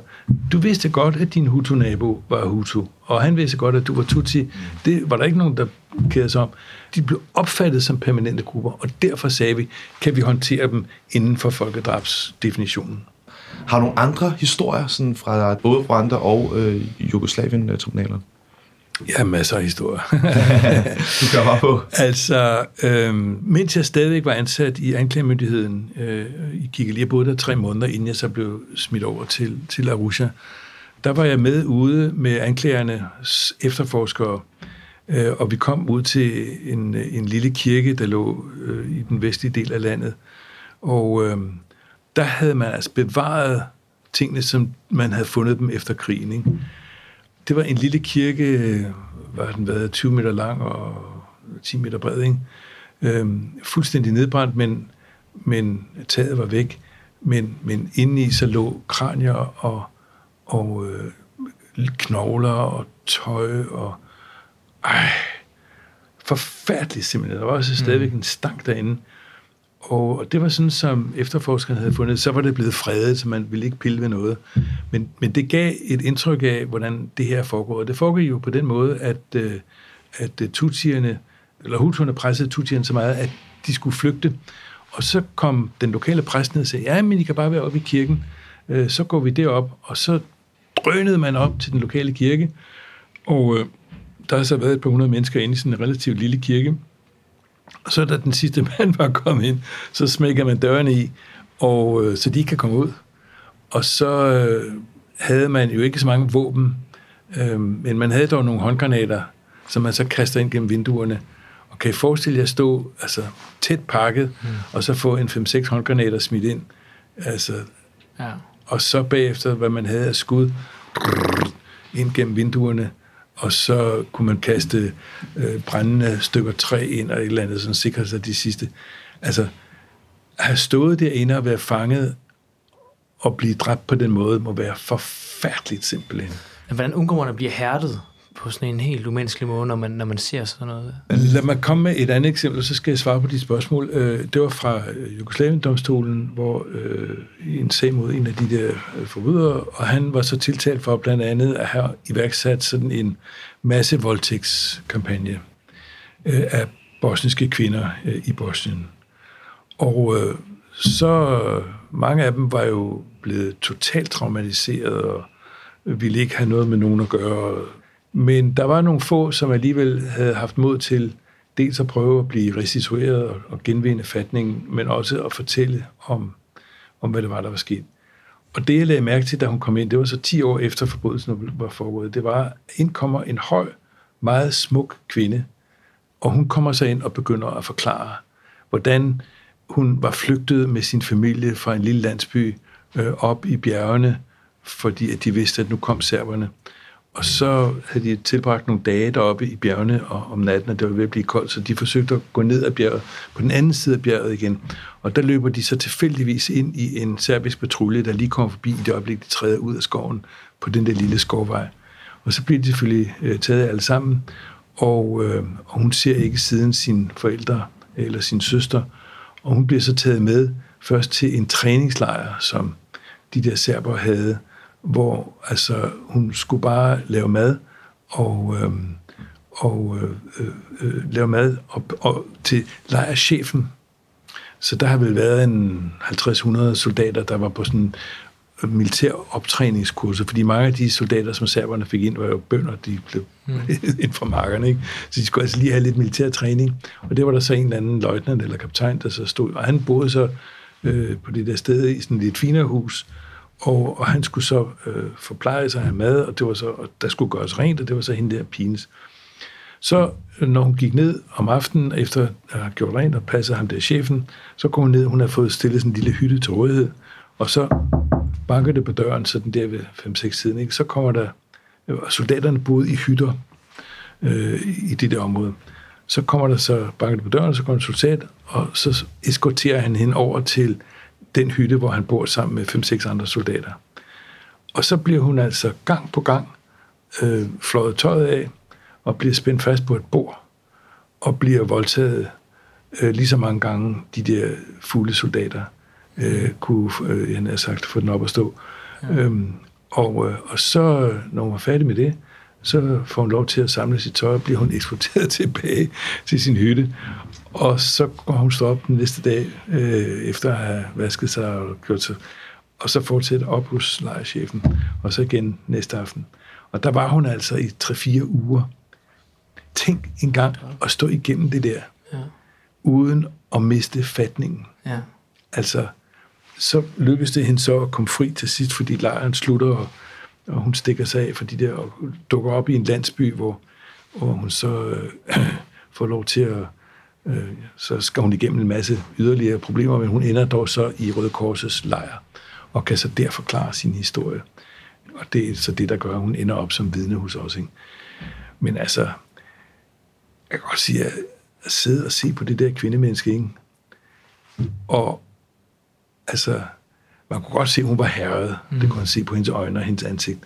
du vidste godt, at din Hutu-nabo var Hutu, og han vidste godt, at du var Tutsi. Det var der ikke nogen, der kædede sig om. De blev opfattet som permanente grupper, og derfor sagde vi, kan vi håndtere dem inden for folkedrabsdefinitionen. Har du nogle andre historier sådan fra både Rwanda og øh, Jugoslavien-tribunalerne? Ja, masser af historier. du kan bare på. Altså, øhm, mens jeg stadigvæk var ansat i anklagemyndigheden øh, i Kigali, jeg boede der tre måneder, inden jeg så blev smidt over til, til Arusha, der var jeg med ude med anklagernes efterforskere Øh, og vi kom ud til en, en lille kirke, der lå øh, i den vestlige del af landet. Og øh, der havde man altså bevaret tingene, som man havde fundet dem efter krigen. Ikke? Det var en lille kirke, var den været 20 meter lang og 10 meter bred, ikke? Øhm, fuldstændig nedbrændt, men, men taget var væk. Men, men indeni så lå kranier og, og øh, knogler og tøj og... Ej, forfærdeligt simpelthen. Der var også stadigvæk mm. en stank derinde. Og det var sådan, som efterforskerne havde fundet, så var det blevet fredet, så man ville ikke pille ved noget. Men, men det gav et indtryk af, hvordan det her foregår. Det foregår jo på den måde, at, øh, at øh, tutsierne, eller hutuerne pressede tutsierne så meget, at de skulle flygte. Og så kom den lokale præst ned og sagde, ja, men I kan bare være oppe i kirken. Øh, så går vi derop, og så drønede man op til den lokale kirke. Og der har så været et par hundrede mennesker inde i sådan en relativt lille kirke. Og så da den sidste mand var kommet ind, så smækker man dørene i, og, øh, så de ikke kan komme ud. Og så øh, havde man jo ikke så mange våben, øh, men man havde dog nogle håndgranater, som man så kaster ind gennem vinduerne. Og kan I forestille jer at stå altså, tæt pakket, mm. og så få en 5-6 håndgranater smidt ind? Altså, ja. Og så bagefter, hvad man havde af skud, ind gennem vinduerne, og så kunne man kaste øh, brændende stykker træ ind og et eller andet, sådan sikre sig de sidste. Altså, at have stået derinde og være fanget og blive dræbt på den måde, må være forfærdeligt simpelthen. Hvordan undgår man at blive hærdet? På sådan en helt umenneskelig måde, når man, når man ser sådan noget? Lad mig komme med et andet eksempel, så skal jeg svare på dit spørgsmål. Øh, det var fra øh, Jugoslavien-domstolen, hvor øh, en sag mod en af de der øh, forbrydere, og han var så tiltalt for blandt andet at have iværksat sådan en masse voldtægtskampagne af bosniske kvinder i Bosnien. Og så mange af dem var jo blevet totalt traumatiseret og ville ikke have noget med nogen at gøre, men der var nogle få, som alligevel havde haft mod til dels at prøve at blive restitueret og, genvinde fatningen, men også at fortælle om, om, hvad det var, der var sket. Og det, jeg lagde mærke til, da hun kom ind, det var så 10 år efter forbrydelsen var foregået, det var, at en høj, meget smuk kvinde, og hun kommer så ind og begynder at forklare, hvordan hun var flygtet med sin familie fra en lille landsby øh, op i bjergene, fordi at de vidste, at nu kom serberne. Og så havde de tilbragt nogle dage deroppe i bjergene og om natten, og det var ved at blive koldt, så de forsøgte at gå ned ad bjerget, på den anden side af bjerget igen. Og der løber de så tilfældigvis ind i en serbisk patrulje, der lige kommer forbi i det øjeblik, de træder ud af skoven på den der lille skovvej. Og så bliver de selvfølgelig øh, taget alle sammen, og, øh, og hun ser ikke siden sine forældre eller sin søster, og hun bliver så taget med først til en træningslejr, som de der serber havde, hvor altså, hun skulle bare lave mad og, øh, og øh, øh, lave mad og, og til lejrchefen. Så der har vel været en 50-100 soldater, der var på sådan militær optræningskurser, fordi mange af de soldater, som serberne fik ind, var jo bønder, de blev mm. ind fra markerne, ikke? Så de skulle altså lige have lidt militær træning. Og det var der så en eller anden løjtnant eller kaptajn, der så stod, og han boede så øh, på det der sted i sådan et lidt finere hus, og, og han skulle så øh, forpleje sig af mad, og, det var så, og der skulle gøres rent, og det var så hende der pines. Så øh, når hun gik ned om aftenen, efter at have gjort rent og passet ham der chefen, så kom hun ned, hun havde fået stillet sådan en lille hytte til rådighed, og så banker det på døren, sådan der ved 5-6 siden, ikke? så kommer der, øh, og soldaterne boede i hytter øh, i det der område. Så kommer der så, banker det på døren, så kommer en soldat, og så eskorterer han hende over til den hytte, hvor han bor sammen med 5-6 andre soldater. Og så bliver hun altså gang på gang øh, fløjet tøjet af, og bliver spændt fast på et bord, og bliver voldtaget øh, lige så mange gange de der fulde soldater øh, kunne, øh, har sagt, få den op at stå. Ja. Øhm, og, øh, og så, når hun var færdig med det, så får hun lov til at samle sit tøj, og bliver hun eksporteret tilbage til sin hytte. Og så går hun stå op den næste dag, øh, efter at have vasket sig og gjort sig, og så fortsætter op hos lejerchefen, og så igen næste aften. Og der var hun altså i 3-4 uger. Tænk en gang at stå igennem det der, ja. uden at miste fatningen. Ja. Altså, så lykkedes det hende så at komme fri til sidst, fordi lejren slutter, og, og hun stikker sig af, fordi der og dukker op i en landsby, hvor hvor hun så øh, får lov til at øh, så skal hun igennem en masse yderligere problemer, men hun ender dog så i Røde Korsets lejr, og kan så der forklare sin historie. Og det er så det, der gør, at hun ender op som vidne hos os. Ikke? Men altså, jeg kan godt sige, at sidde og se på det der kvindemenneske, ikke? og altså, man kunne godt se, at hun var herret. Mm. Det kunne man se på hendes øjne og hendes ansigt.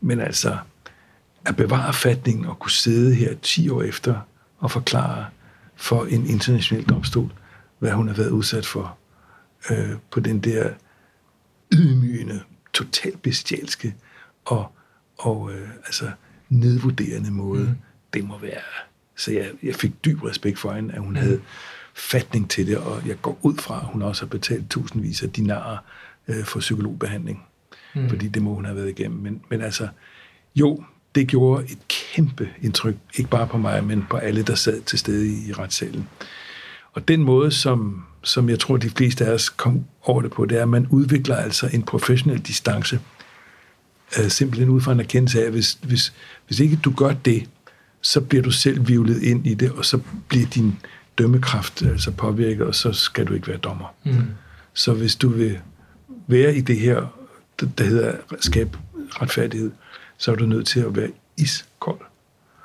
Men altså, at bevare fatningen og kunne sidde her 10 år efter og forklare for en international domstol, hvad hun har været udsat for øh, på den der ydmygende, totalt bestialske og, og øh, altså nedvurderende måde. Mm. Det må være. Så jeg, jeg fik dyb respekt for hende, at hun mm. havde fatning til det, og jeg går ud fra, at hun også har betalt tusindvis af dinarer øh, for psykologbehandling. Mm. Fordi det må hun have været igennem. Men, men altså, jo, det gjorde et kæmpe indtryk, ikke bare på mig, men på alle, der sad til stede i retssalen. Og den måde, som, som jeg tror, de fleste af os kom over det på, det er, at man udvikler altså en professionel distance, øh, simpelthen ud fra en erkendelse af, at hvis, hvis, hvis ikke du gør det, så bliver du selv vivlet ind i det, og så bliver din dømmekraft altså påvirket, og så skal du ikke være dommer. Mm. Så hvis du vil være i det her, der hedder skab retfærdighed, så er du nødt til at være iskold.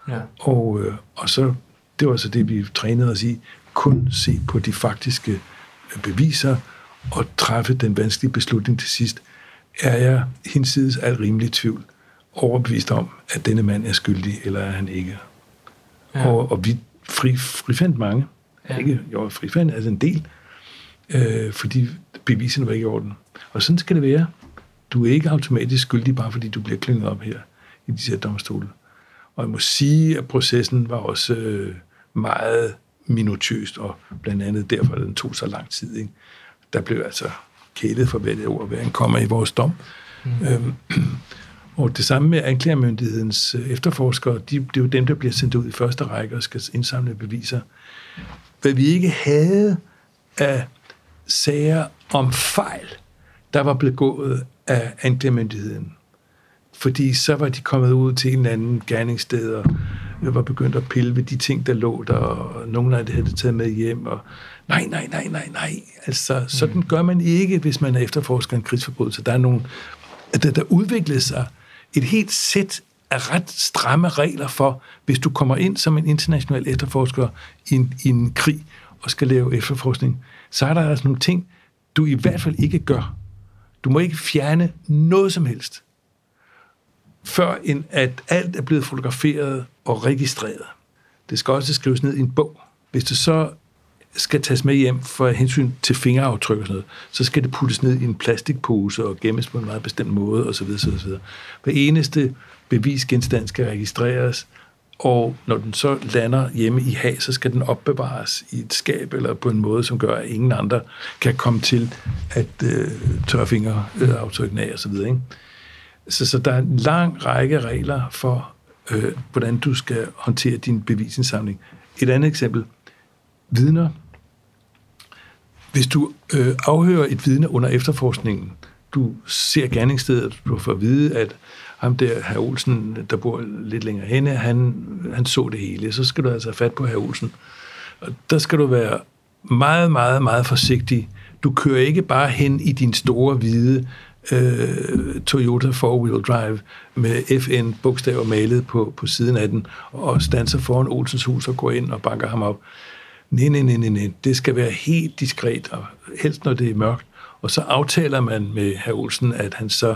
Ja. Og, øh, og så, det var så det, vi trænede os i, kun se på de faktiske øh, beviser og træffe den vanskelige beslutning til sidst. Er jeg hinsides al rimelig tvivl overbevist om, at denne mand er skyldig, eller er han ikke? Ja. Og, og vi fri, frifandt mange. Ja. Ikke, jo, frifandt altså en del, øh, fordi beviserne var ikke i orden. Og sådan skal det være. Du er ikke automatisk skyldig, bare fordi du bliver klynget op her i de her domstole. Og jeg må sige, at processen var også øh, meget minutiøst, og blandt andet derfor, at den tog så lang tid. Ikke? Der blev altså kælet for hvert ord, hver en kommer i vores dom. Mm. Øhm, og det samme med anklagermyndighedens øh, efterforskere, de, det er jo dem, der bliver sendt ud i første række og skal indsamle beviser. Hvad vi ikke havde af sager om fejl, der var blevet gået af anklagemyndigheden. Fordi så var de kommet ud til en eller anden gerningssted og var begyndt at pille ved de ting, der lå der, og nogen af det havde det taget med hjem, og nej, nej, nej, nej, nej. Altså, sådan mm. gør man ikke, hvis man er efterforsker en krigsforbrydelse. Der er nogle, der, der udvikler sig et helt sæt af ret stramme regler for, hvis du kommer ind som en international efterforsker i en, i en krig og skal lave efterforskning, så er der altså nogle ting, du i hvert fald ikke gør. Du må ikke fjerne noget som helst, før end at alt er blevet fotograferet og registreret. Det skal også skrives ned i en bog. Hvis det så skal tages med hjem for hensyn til fingeraftryk og sådan noget, så skal det puttes ned i en plastikpose og gemmes på en meget bestemt måde osv. osv. Hver eneste bevisgenstand skal registreres, og når den så lander hjemme i hag, så skal den opbevares i et skab eller på en måde, som gør, at ingen andre kan komme til at øh, tørre fingeraftrykken øh, af osv. Ikke? Så, så der er en lang række regler for, øh, hvordan du skal håndtere din bevisindsamling. Et andet eksempel. Vidner. Hvis du øh, afhører et vidne under efterforskningen, du ser gerningsstedet, du får at vide, at ham der, herr Olsen, der bor lidt længere henne, han, han så det hele. Så skal du altså have fat på herr Olsen. Og der skal du være meget, meget, meget forsigtig. Du kører ikke bare hen i din store, hvide øh, Toyota 4-wheel drive med FN-bogstaver malet på, på siden af den, og standser foran Olsens hus og går ind og banker ham op. Nej, nej, nej, nej, nej. Det skal være helt diskret, og helst når det er mørkt. Og så aftaler man med herr Olsen, at han så øh,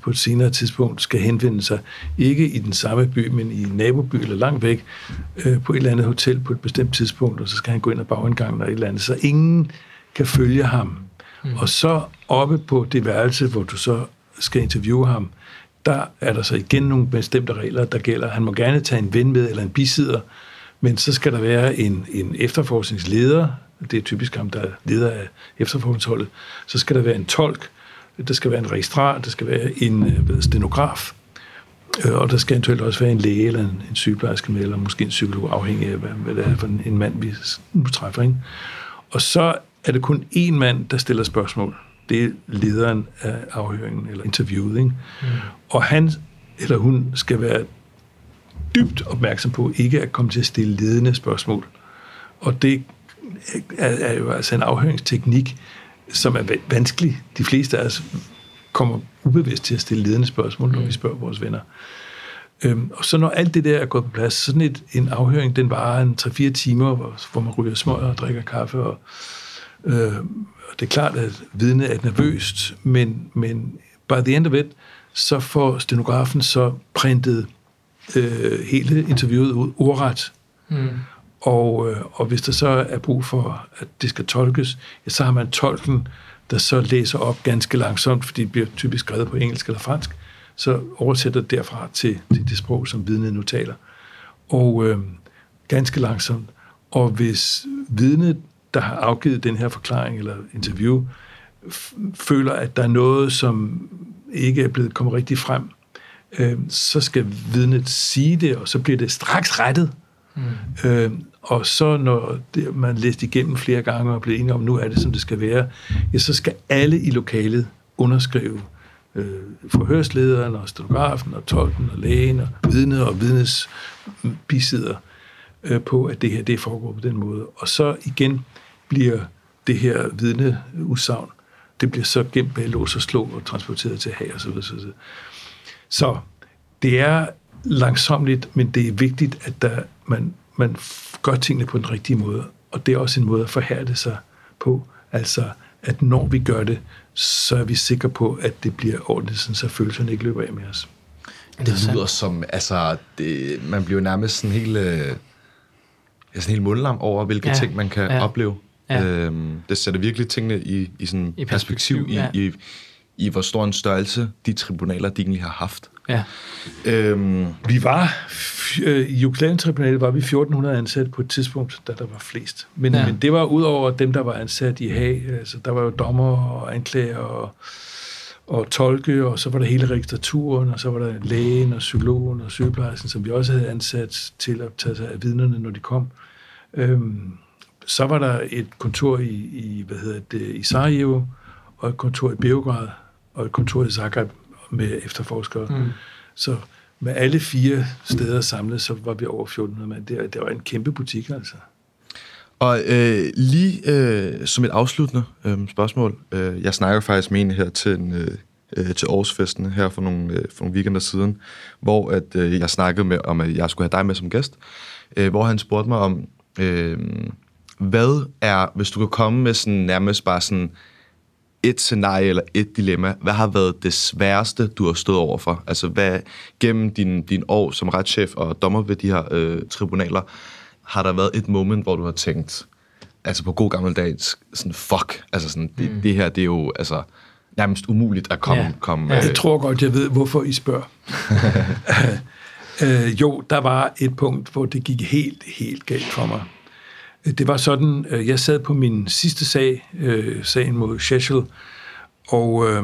på et senere tidspunkt skal henvende sig, ikke i den samme by, men i en naboby eller langt væk, øh, på et eller andet hotel på et bestemt tidspunkt, og så skal han gå ind og bagindgangen eller et eller andet, så ingen kan følge ham. Mm. Og så oppe på det værelse, hvor du så skal interviewe ham, der er der så igen nogle bestemte regler, der gælder. Han må gerne tage en ven med eller en bisidder, men så skal der være en, en efterforskningsleder, det er typisk ham, der er leder af efterforskningsholdet, så skal der være en tolk, der skal være en registrar, der skal være en øh, stenograf, øh, og der skal eventuelt også være en læge eller en, en sygeplejerske med, eller måske en psykolog, afhængig af, hvad, hvad det er for en, en mand, vi nu træffer. Ikke? Og så er det kun én mand, der stiller spørgsmål. Det er lederen af afhøringen eller interviewet. Ikke? Mm. Og han eller hun skal være dybt opmærksom på ikke at komme til at stille ledende spørgsmål. Og det er, er jo altså en afhøringsteknik, som er vanskelig. De fleste af os kommer ubevidst til at stille ledende spørgsmål, når vi spørger vores venner. Øhm, og så når alt det der er gået på plads, sådan et, en afhøring, den varer en 3-4 timer, hvor, hvor man ryger smøger og drikker kaffe. Og, øh, og det er klart, at vidnet er nervøst, men, men by the end of it, så får stenografen så printet øh, hele interviewet ud ordret. Mm. Og, øh, og hvis der så er brug for, at det skal tolkes, ja, så har man tolken, der så læser op ganske langsomt, fordi det bliver typisk skrevet på engelsk eller fransk, så oversætter derfra til, til det sprog, som vidnet nu taler. Og øh, ganske langsomt. Og hvis vidnet, der har afgivet den her forklaring eller interview, føler, at der er noget, som ikke er blevet kommet rigtig frem, øh, så skal vidnet sige det, og så bliver det straks rettet. Mm. Øh, og så når det, man læste igennem flere gange og blev enige om, nu er det, som det skal være, ja, så skal alle i lokalet underskrive øh, forhørslederen og stenografen og tolken og lægen og vidnet og vidnes bisidder øh, på, at det her det foregår på den måde. Og så igen bliver det her vidneudsagn, det bliver så gemt bag lås og slå og transporteret til hag og så videre. Så, så det er langsomligt, men det er vigtigt, at der, man, man gør tingene på den rigtige måde. Og det er også en måde at forhærde sig på. Altså, at når vi gør det, så er vi sikre på, at det bliver ordentligt, så følelserne ikke løber af med os. Det lyder som, altså, det, man bliver nærmest sådan helt, øh, sådan helt mundlam over, hvilke ja, ting man kan ja, opleve. Ja. Øhm, det sætter virkelig tingene i, i sådan I perspektiv, perspektiv ja. i, i, i hvor stor en størrelse de tribunaler, de egentlig har haft. Ja. Øhm, vi var, øh, i Jugoslavien-tribunalet var vi 1400 ansat på et tidspunkt, da der var flest. Men, ja. men det var ud over dem, der var ansat i Haag. Altså, der var jo dommer og anklager og, og tolke, og så var der hele registraturen, og så var der lægen og psykologen og sygeplejersken, som vi også havde ansat til at tage sig af vidnerne, når de kom. Øhm, så var der et kontor i, i hvad hedder det, i Sarajevo, og et kontor i Beograd, og et kontor i Zagreb med efterforskere. Mm. Så med alle fire steder samlet, så var vi over 1400 mand. Det, det var en kæmpe butik, altså. Og øh, lige øh, som et afsluttende øh, spørgsmål. Øh, jeg snakker faktisk med en her til, en, øh, øh, til årsfesten her for nogle, øh, for nogle weekender siden, hvor at, øh, jeg snakkede med, om, at jeg skulle have dig med som gæst, øh, hvor han spurgte mig om, øh, hvad er, hvis du kan komme med sådan nærmest bare sådan et scenarie eller et dilemma, hvad har været det sværeste, du har stået over for? Altså, hvad gennem din, din år som retschef og dommer ved de her øh, tribunaler, har der været et moment, hvor du har tænkt, altså på god gammeldags, sådan fuck, altså sådan, det, mm. det her, det er jo altså nærmest umuligt at komme... Ja. komme ja, jeg øh, tror godt, jeg ved, hvorfor I spørger. øh, jo, der var et punkt, hvor det gik helt, helt galt for mig. Det var sådan, øh, jeg sad på min sidste sag, øh, sagen mod Shechel, og, øh,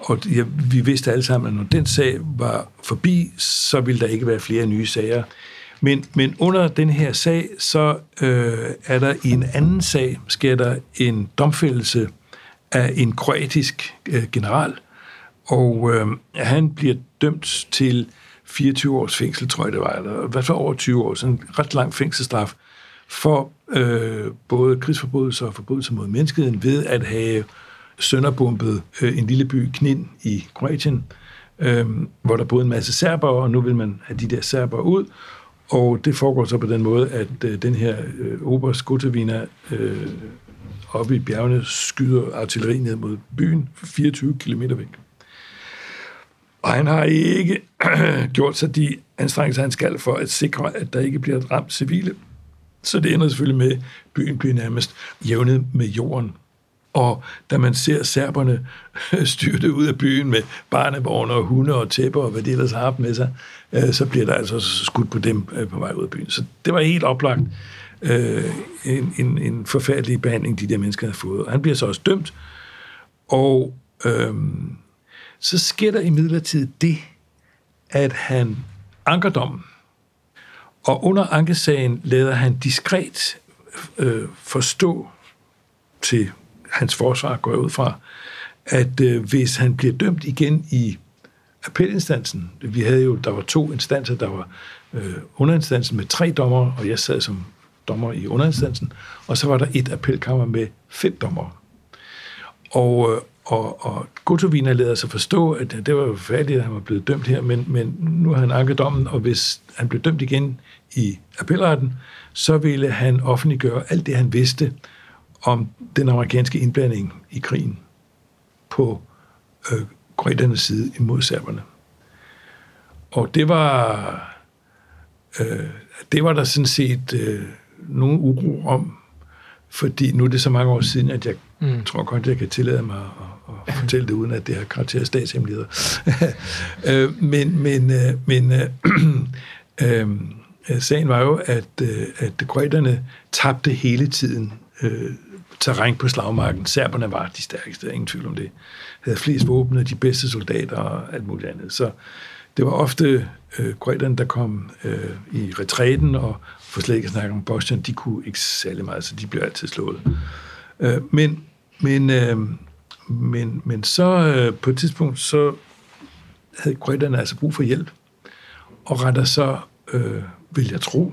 og ja, vi vidste alle sammen, at når den sag var forbi, så ville der ikke være flere nye sager. Men, men under den her sag, så øh, er der i en anden sag, sker der en domfældelse af en kroatisk øh, general, og øh, han bliver dømt til 24 års fængsel, tror jeg det var, eller i hvert fald over 20 år, sådan en ret lang fængselsstraf for øh, både krigsforbrydelser og forbrydelser mod menneskeheden ved at have sønderbumpet øh, en lille by, Knin, i Kroatien, øh, hvor der boede en masse serber, og nu vil man have de der serber ud, og det foregår så på den måde, at øh, den her øh, Oberst Gotevina øh, oppe i bjergene skyder artilleri ned mod byen 24 km væk. Og han har ikke gjort sig de anstrengelser, han skal for at sikre, at der ikke bliver ramt civile. Så det ender selvfølgelig med, at byen bliver nærmest jævnet med jorden. Og da man ser serberne styrte ud af byen med barnevogne og hunde og tæpper og hvad de ellers har haft med sig, øh, så bliver der altså skudt på dem øh, på vej ud af byen. Så det var helt oplagt øh, en, en, en forfærdelig behandling, de der mennesker havde fået. Og han bliver så også dømt, og øhm, så sker der imidlertid det, at han ankerdommen, og under ankesagen lader han diskret øh, forstå til hans forsvar, går jeg ud fra, at øh, hvis han bliver dømt igen i appelinstansen, vi havde jo, der var to instanser, der var øh, underinstansen med tre dommer, og jeg sad som dommer i underinstansen, og så var der et appelkammer med fem dommer. Og, øh, og, og Gotovina lader sig forstå, at det var jo forfærdeligt, at han var blevet dømt her, men, men nu har han anket dommen, og hvis han blev dømt igen i appelretten, så ville han offentliggøre alt det, han vidste om den amerikanske indblanding i krigen på øh, grønlandernes side imod serberne. Og det var, øh, det var der sådan set øh, nogen uro om, fordi nu er det så mange år siden, at jeg mm. tror godt, jeg kan tillade mig at, at fortælle det, uden at det har karakter af statshemmeligheder. øh, men men, øh, men øh, øh, øh, sagen var jo, at, øh, at kroaterne tabte hele tiden øh, terræn på slagmarken. Serberne var de stærkeste, ingen tvivl om det. Havde flest våben de bedste soldater og alt muligt andet. Så det var ofte øh, kroaterne, der kom øh, i retræten, og for slet ikke at snakke om Bosnien, de kunne ikke særlig meget, så de blev altid slået. Øh, men, men, øh, men, men så øh, på et tidspunkt, så havde kroaterne altså brug for hjælp, og retter så, øh, vil jeg tro,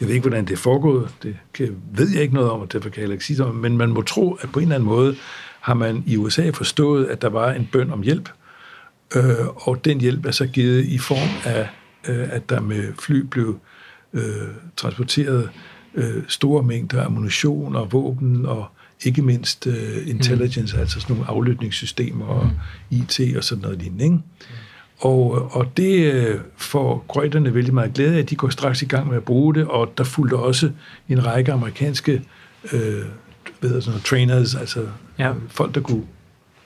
jeg ved ikke, hvordan det er foregået, det kan, ved jeg ikke noget om, og derfor kan jeg ikke sige det men man må tro, at på en eller anden måde har man i USA forstået, at der var en bøn om hjælp, øh, og den hjælp er så givet i form af, øh, at der med fly blev øh, transporteret øh, store mængder ammunition og våben og ikke mindst øh, intelligence, mm. altså sådan nogle aflytningssystemer og mm. IT og sådan noget lignende. Ikke? Og, og det øh, får grøjterne vældig meget glæde af. De går straks i gang med at bruge det, og der fulgte også en række amerikanske øh, ved sådan noget, trainers, altså ja. folk, der kunne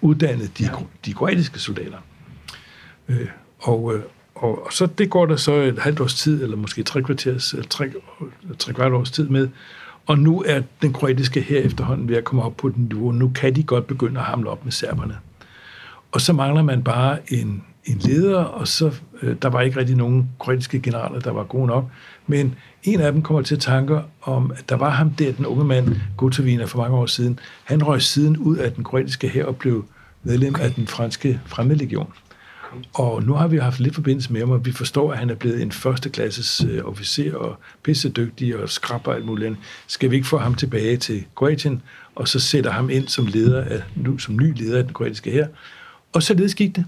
uddanne de, ja. de kroatiske soldater. Øh, og, øh, og, og så det går der så et halvt års tid, eller måske tre kvarters, tre, tre kvart års tid med, og nu er den kroatiske her efterhånden ved at komme op på den niveau. Nu kan de godt begynde at hamle op med serberne. Og så mangler man bare en, en leder, og så øh, der var ikke rigtig nogen kroatiske generaler, der var gode nok. Men en af dem kommer til tanker om, at der var ham der, den unge mand, Gotovina, for mange år siden. Han røg siden ud af den kroatiske her og blev medlem okay. af den franske fremmedlegion. Og nu har vi haft lidt forbindelse med ham, og vi forstår, at han er blevet en førsteklasses øh, officer og pissedygtig og skrabber alt muligt andet. Skal vi ikke få ham tilbage til Kroatien, og så sætter ham ind som leder af, nu, som ny leder af den kroatiske her. Og så gik det.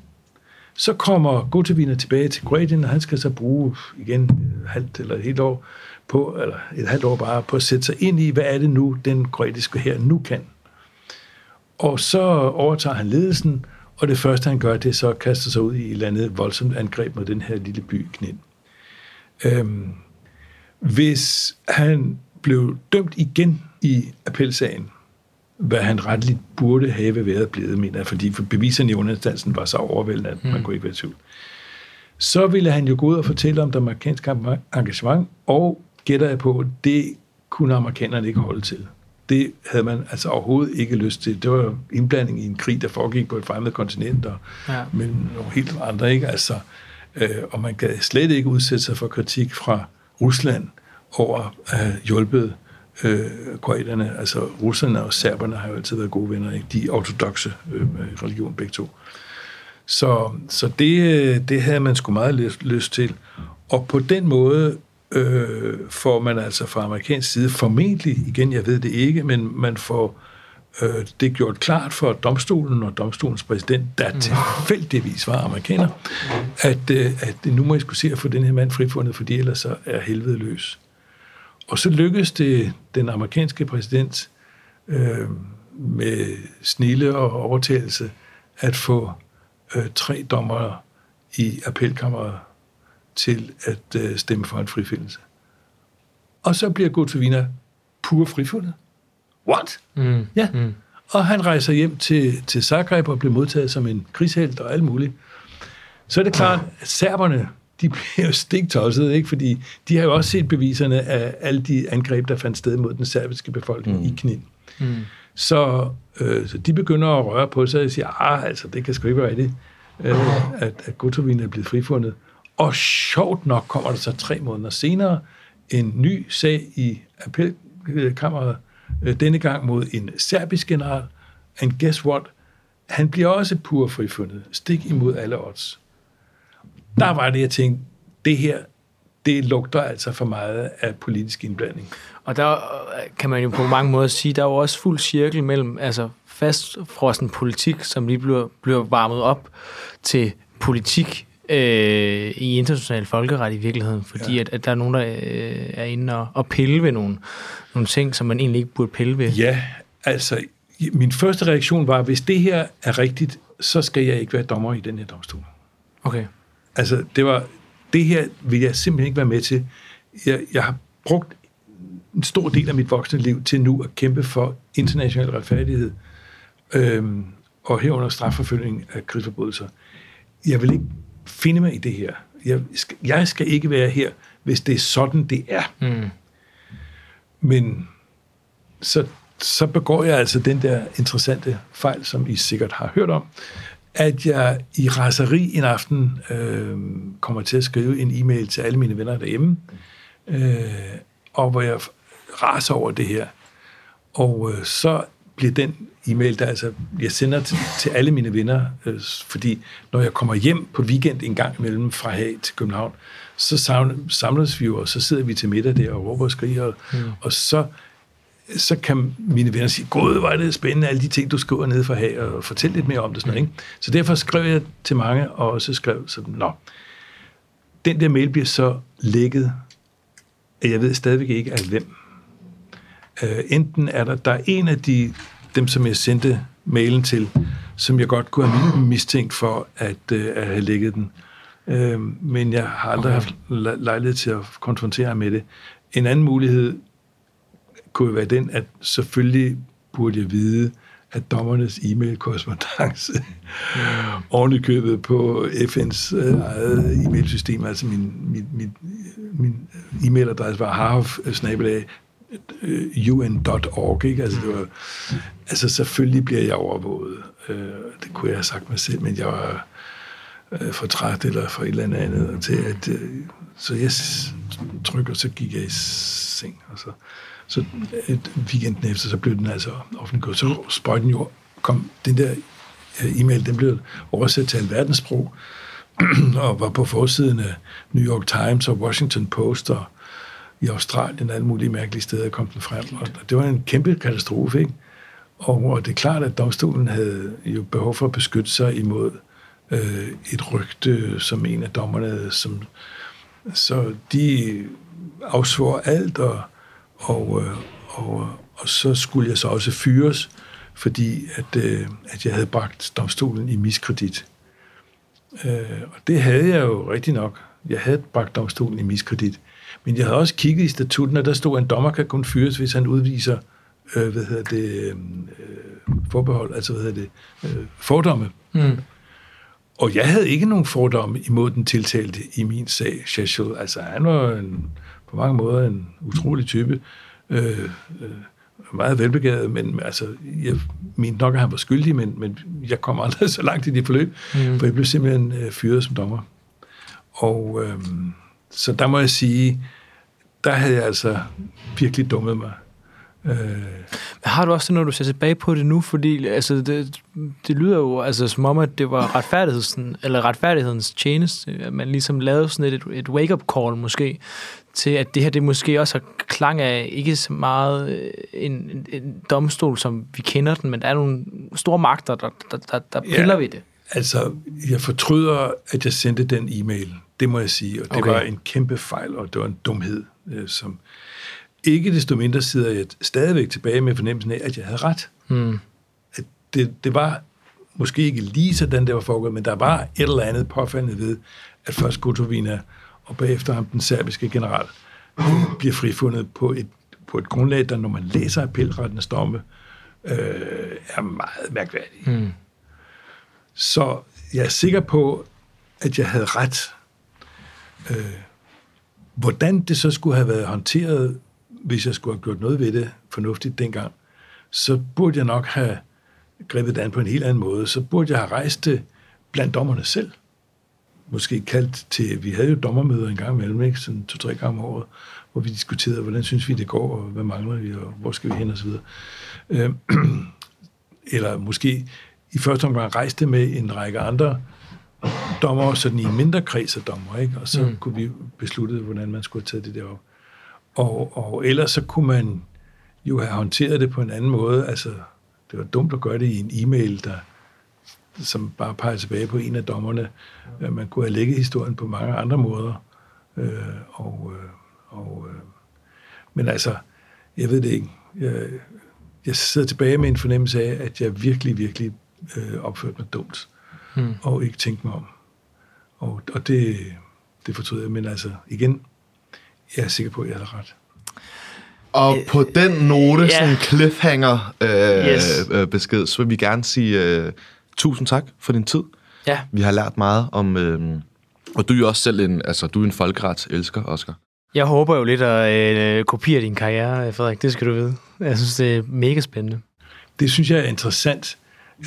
Så kommer Gotovina tilbage til Kroatien, og han skal så bruge igen et halvt eller et helt år på, eller et halvt år bare, på at sætte sig ind i, hvad er det nu, den kroatiske her nu kan. Og så overtager han ledelsen, og det første, han gør, det er så at kaste sig ud i et eller andet voldsomt angreb mod den her lille by Knin. Øhm, hvis han blev dømt igen i appelsagen, hvad han retligt burde have været blevet, mener jeg, fordi beviserne i understansen var så overvældende, at mm. man kunne ikke være i tvivl. Så ville han jo gå ud og fortælle om det amerikanske engagement, og gætter jeg på, det kunne amerikanerne ikke holde til. Det havde man altså overhovedet ikke lyst til. Det var indblanding i en krig, der foregik på et fremmed kontinent, og ja. men nogle helt andre, ikke? Altså, øh, og man kan slet ikke udsætte sig for kritik fra Rusland over at have hjulpet øh, kroaterne, altså russerne og serberne har jo altid været gode venner, ikke? de ortodoxe øh, religion begge to. Så, så det, øh, det havde man sgu meget lyst, lyst til. Og på den måde øh, får man altså fra amerikansk side formentlig, igen jeg ved det ikke, men man får øh, det gjort klart for domstolen og domstolens præsident, der mm. tilfældigvis var amerikaner, at, øh, at nu må I skulle se at få den her mand frifundet, fordi ellers så er helvede løs. Og så lykkedes det den amerikanske præsident øh, med snille og overtagelse at få øh, tre dommere i appelkammeret til at øh, stemme for en frifindelse. Og så bliver Gotovina pur frifundet. What? Mm. Ja. Mm. Og han rejser hjem til, til Zagreb og bliver modtaget som en krigshelt og alt muligt. Så er det klart, at serberne de bliver jo stiktosset, ikke? fordi de har jo også set beviserne af alle de angreb, der fandt sted mod den serbiske befolkning mm. i Knin. Mm. Så, øh, så de begynder at røre på sig og siger, ah, altså, det kan sgu ikke være rigtigt, øh, at, at Gotovin er blevet frifundet. Og sjovt nok kommer der så tre måneder senere en ny sag i appelkammeret, øh, denne gang mod en serbisk general, and guess what? Han bliver også pur frifundet, stik imod alle odds. der var det, jeg tænkte, det her, det lugter altså for meget af politisk indblanding. Og der øh, kan man jo på mange måder sige, der er jo også fuld cirkel mellem altså fastfrossen politik, som lige bliver, bliver varmet op til politik øh, i international folkeret i virkeligheden, fordi ja. at, at der er nogen, der øh, er inde og, og pille ved nogle, nogle ting, som man egentlig ikke burde pille ved. Ja, altså min første reaktion var, hvis det her er rigtigt, så skal jeg ikke være dommer i den her domstol. Okay. Altså, det var, det her vil jeg simpelthen ikke være med til. Jeg, jeg har brugt en stor del af mit voksne liv til nu at kæmpe for international retfærdighed, øhm, og herunder strafforfølgning af krigsforbrydelser. Jeg vil ikke finde mig i det her. Jeg skal, jeg skal ikke være her, hvis det er sådan, det er. Mm. Men så, så begår jeg altså den der interessante fejl, som I sikkert har hørt om, at jeg i raseri en aften øh, kommer til at skrive en e-mail til alle mine venner derhjemme, øh, og hvor jeg raser over det her. Og øh, så bliver den e-mail, der altså, jeg sender til, til alle mine venner, øh, fordi når jeg kommer hjem på weekend en gang imellem fra Haag til København, så samles vi jo, og så sidder vi til middag der og råber og skriger, mm. og så så kan mine venner sige, gud, hvor er det spændende, alle de ting, du skriver nede fra Haag, og fortæl lidt mere om det. Sådan noget, ikke? Så derfor skrev jeg til mange, og også skrev sådan, nå, den der mail bliver så lækket, at jeg ved stadigvæk ikke af hvem. Uh, enten er der, der er en af de dem, som jeg sendte mailen til, som jeg godt kunne have mistænkt for at, øh, at have lægget den. Øh, men jeg har aldrig okay. haft lejlighed til at konfrontere med det. En anden mulighed kunne være den, at selvfølgelig burde jeg vide, at dommernes e-mail-korrespondence mm. købet på FN's øh, eget e-mailsystem, altså min, min, min, min e-mailadresse var harf Øh, Øh, un.org, ikke? Altså, det var, altså, selvfølgelig bliver jeg overvåget. Øh, det kunne jeg have sagt mig selv, men jeg var øh, for træt eller for et eller andet andet til, at øh, så jeg trykker, så gik jeg i seng, og så, så et weekenden efter, så blev den altså offentliggjort. Så sprøjten jo kom, den der øh, e-mail, den blev oversat til verdenssprog, og var på forsiden af New York Times og Washington Post og i Australien og alle mulige mærkelige steder kom den frem. Og det var en kæmpe katastrofe, ikke? Og det er klart, at domstolen havde jo behov for at beskytte sig imod øh, et rygte som en af dommerne, som, så de afsvor alt, og, og, øh, og, og så skulle jeg så også fyres, fordi at, øh, at jeg havde bragt domstolen i miskredit. Øh, og det havde jeg jo rigtig nok. Jeg havde bragt domstolen i miskredit. Men jeg havde også kigget i statuten, og der stod, at en dommer kan kun fyres, hvis han udviser øh, hvad hedder det, øh, forbehold, altså hvad hedder det, øh, fordomme. Mm. Og jeg havde ikke nogen fordomme imod den tiltalte i min sag, Sheshel. Altså han var en, på mange måder en utrolig type, øh, øh, meget velbegavet, men altså, jeg mente nok, at han var skyldig, men, men jeg kom aldrig så langt i det forløb, mm. for jeg blev simpelthen øh, fyret som dommer. Og øh, så der må jeg sige, der havde jeg altså virkelig dummet mig. Øh. Har du også det, når du ser tilbage på det nu? Fordi altså, det, det lyder jo altså, som om, at det var retfærdigheden, eller retfærdighedens tjeneste, at man ligesom lavede sådan et, et wake-up call måske, til at det her det måske også har klang af ikke så meget øh, en, en, en domstol, som vi kender den, men der er nogle store magter, der, der, der, der piller ja, ved det. Altså, jeg fortryder, at jeg sendte den e-mail. Det må jeg sige, og det okay. var en kæmpe fejl, og det var en dumhed, øh, som ikke desto mindre sidder jeg stadigvæk tilbage med fornemmelsen af, at jeg havde ret. Mm. At det, det var måske ikke lige sådan, det var foregået, men der var et eller andet påfaldende ved, at først Gotovina og bagefter ham, den serbiske general, bliver frifundet på et, på et grundlag, der når man læser appelrettens domme, øh, er meget mærkværdigt. Mm. Så jeg er sikker på, at jeg havde ret Øh, hvordan det så skulle have været håndteret, hvis jeg skulle have gjort noget ved det fornuftigt dengang, så burde jeg nok have grebet det an på en helt anden måde. Så burde jeg have rejst det blandt dommerne selv. Måske kaldt til, vi havde jo dommermøder en gang imellem, ikke? sådan to-tre gange om året, hvor vi diskuterede, hvordan synes vi, det går, og hvad mangler vi, og hvor skal vi hen, og så videre. Øh, eller måske i første omgang rejste med en række andre dommer sådan i mindre kreds af dommer, ikke? og så mm. kunne vi beslutte, hvordan man skulle tage det der op. Og, og ellers så kunne man jo have håndteret det på en anden måde. Altså, det var dumt at gøre det i en e-mail, der, som bare peger tilbage på en af dommerne. Mm. Man kunne have lægget historien på mange andre måder. Øh, og, øh, og, øh, men altså, jeg ved det ikke. Jeg, jeg sidder tilbage med en fornemmelse af, at jeg virkelig, virkelig øh, opførte mig dumt. Mm. Og ikke tænkte mig om. Og, og det, det fortryder jeg. Men altså, igen, jeg er sikker på, at jeg havde ret. Og på den note, yeah. sådan en cliffhanger øh, yes. øh, besked, så vil vi gerne sige øh, tusind tak for din tid. Ja. Vi har lært meget om, øh, og du er jo også selv en, altså du er en folkerets elsker, Oscar. Jeg håber jo lidt at øh, kopiere din karriere, Frederik. Det skal du vide. Jeg synes, det er mega spændende. Det synes jeg er interessant,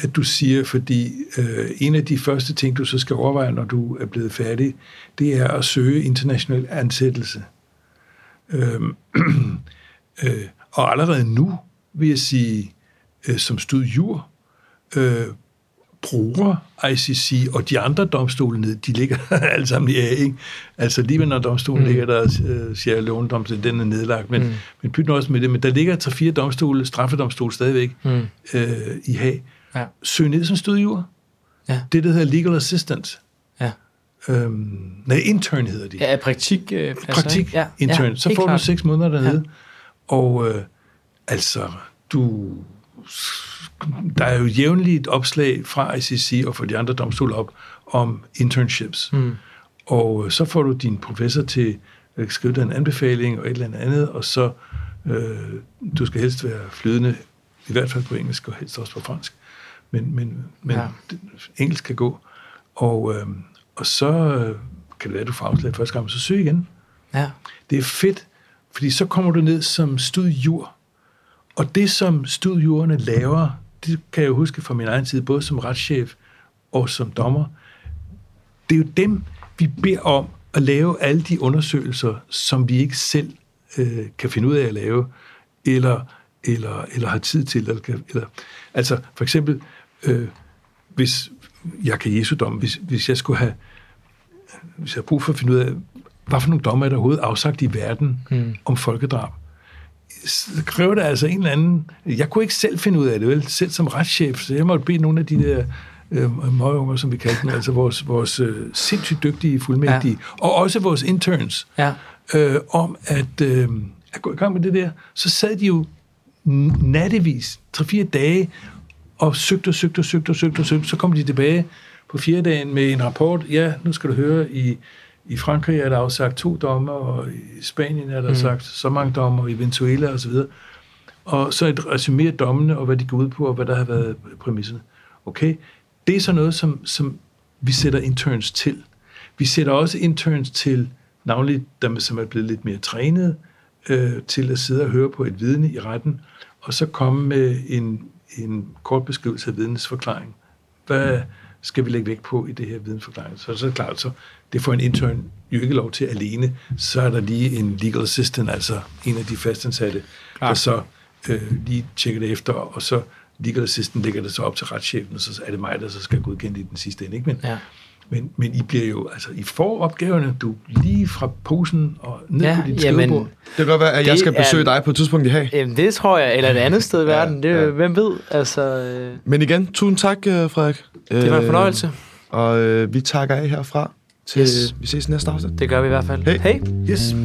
at du siger, fordi øh, en af de første ting, du så skal overveje, når du er blevet færdig, det er at søge international ansættelse. Øh, øh, og allerede nu vil jeg sige, øh, som studjur, øh, bruger ICC og de andre domstole ned, de ligger alle sammen i A, ikke? Altså lige når domstolen mm. ligger der, uh, Sierra Leone domstolen, den er nedlagt, men, mm. men pyt også med det, men der ligger tre fire domstole, straffedomstole stadigvæk mm. uh, i Haag. Ja. Søg ned som studiejur. Ja. Det, der hedder legal assistant. Ja. Øhm, nej, intern hedder de. Ja, praktik. Øh, praktik, ja, intern. Ja, så får klart. du seks måneder dernede. Ja. Og øh, altså, du der er jo jævnligt et opslag fra ICC og fra de andre domstole op om internships. Mm. Og øh, så får du din professor til at skrive dig en anbefaling og et eller andet, og så øh, du skal helst være flydende, i hvert fald på engelsk og helst også på fransk. Men, men, men ja. engelsk kan gå. Og, øh, og så øh, kan det være, at du får afslag første gang, så søg igen. Ja. Det er fedt, fordi så kommer du ned som studjur. Og det, som studiejurerne laver, det kan jeg huske fra min egen tid, både som retschef og som dommer, det er jo dem, vi beder om at lave alle de undersøgelser, som vi ikke selv øh, kan finde ud af at lave, eller, eller, eller har tid til. Eller, eller, altså for eksempel, øh, hvis jeg kan Jesu dom, hvis, hvis jeg skulle have, hvis jeg har brug for at finde ud af, hvad for nogle dommer er der overhovedet afsagt i verden mm. om folkedrab, kræver det altså en eller anden... Jeg kunne ikke selv finde ud af det, vel? Selv som retschef, så jeg måtte bede nogle af de der øh, møgeunger, som vi kaldte dem, altså vores, vores øh, sindssygt dygtige fuldmægtige, ja. og også vores interns, ja. øh, om at, øh, at gå i gang med det der. Så sad de jo nattevis, tre-fire dage, og søgte og søgte og søgte og søgte og søgte. Så kom de tilbage på fjerde dagen med en rapport. Ja, nu skal du høre, i i Frankrig er der afsagt to dommer, og i Spanien er der mm. sagt så mange dommer, i Venezuela osv. Og, og så et resumé af dommene, og hvad de går ud på, og hvad der har været præmisserne. Okay, det er så noget, som, som vi sætter interns til. Vi sætter også interns til, navnlig dem, som er blevet lidt mere trænet, øh, til at sidde og høre på et vidne i retten, og så komme med en, en kort beskrivelse af vidnets forklaring. Hvad, mm skal vi lægge vægt på i det her vidensforklaring. Så, så er det klart, så det får en intern jo ikke lov til alene. Så er der lige en legal assistant, altså en af de fastansatte, Klar. der så øh, lige tjekker det efter, og så legal assistant lægger det så op til retschefen, og så er det mig, der så skal godkende i den sidste ende. Ikke? Men, ja. Men, men I bliver jo, altså I får opgaverne, du lige fra posen og ned ja, på dit jamen, skrivebord. Det kan godt være, at jeg skal besøge er, dig på et tidspunkt i Haag. Jamen, det tror jeg, eller et andet sted i verden. Det, ja. Hvem ved? Altså, øh... Men igen, tusind tak, øh, Frederik. Det var en fornøjelse. Øh, og øh, vi takker af herfra til yes. vi ses næste afsnit. Det gør vi i hvert fald. Hey. hey. Yes.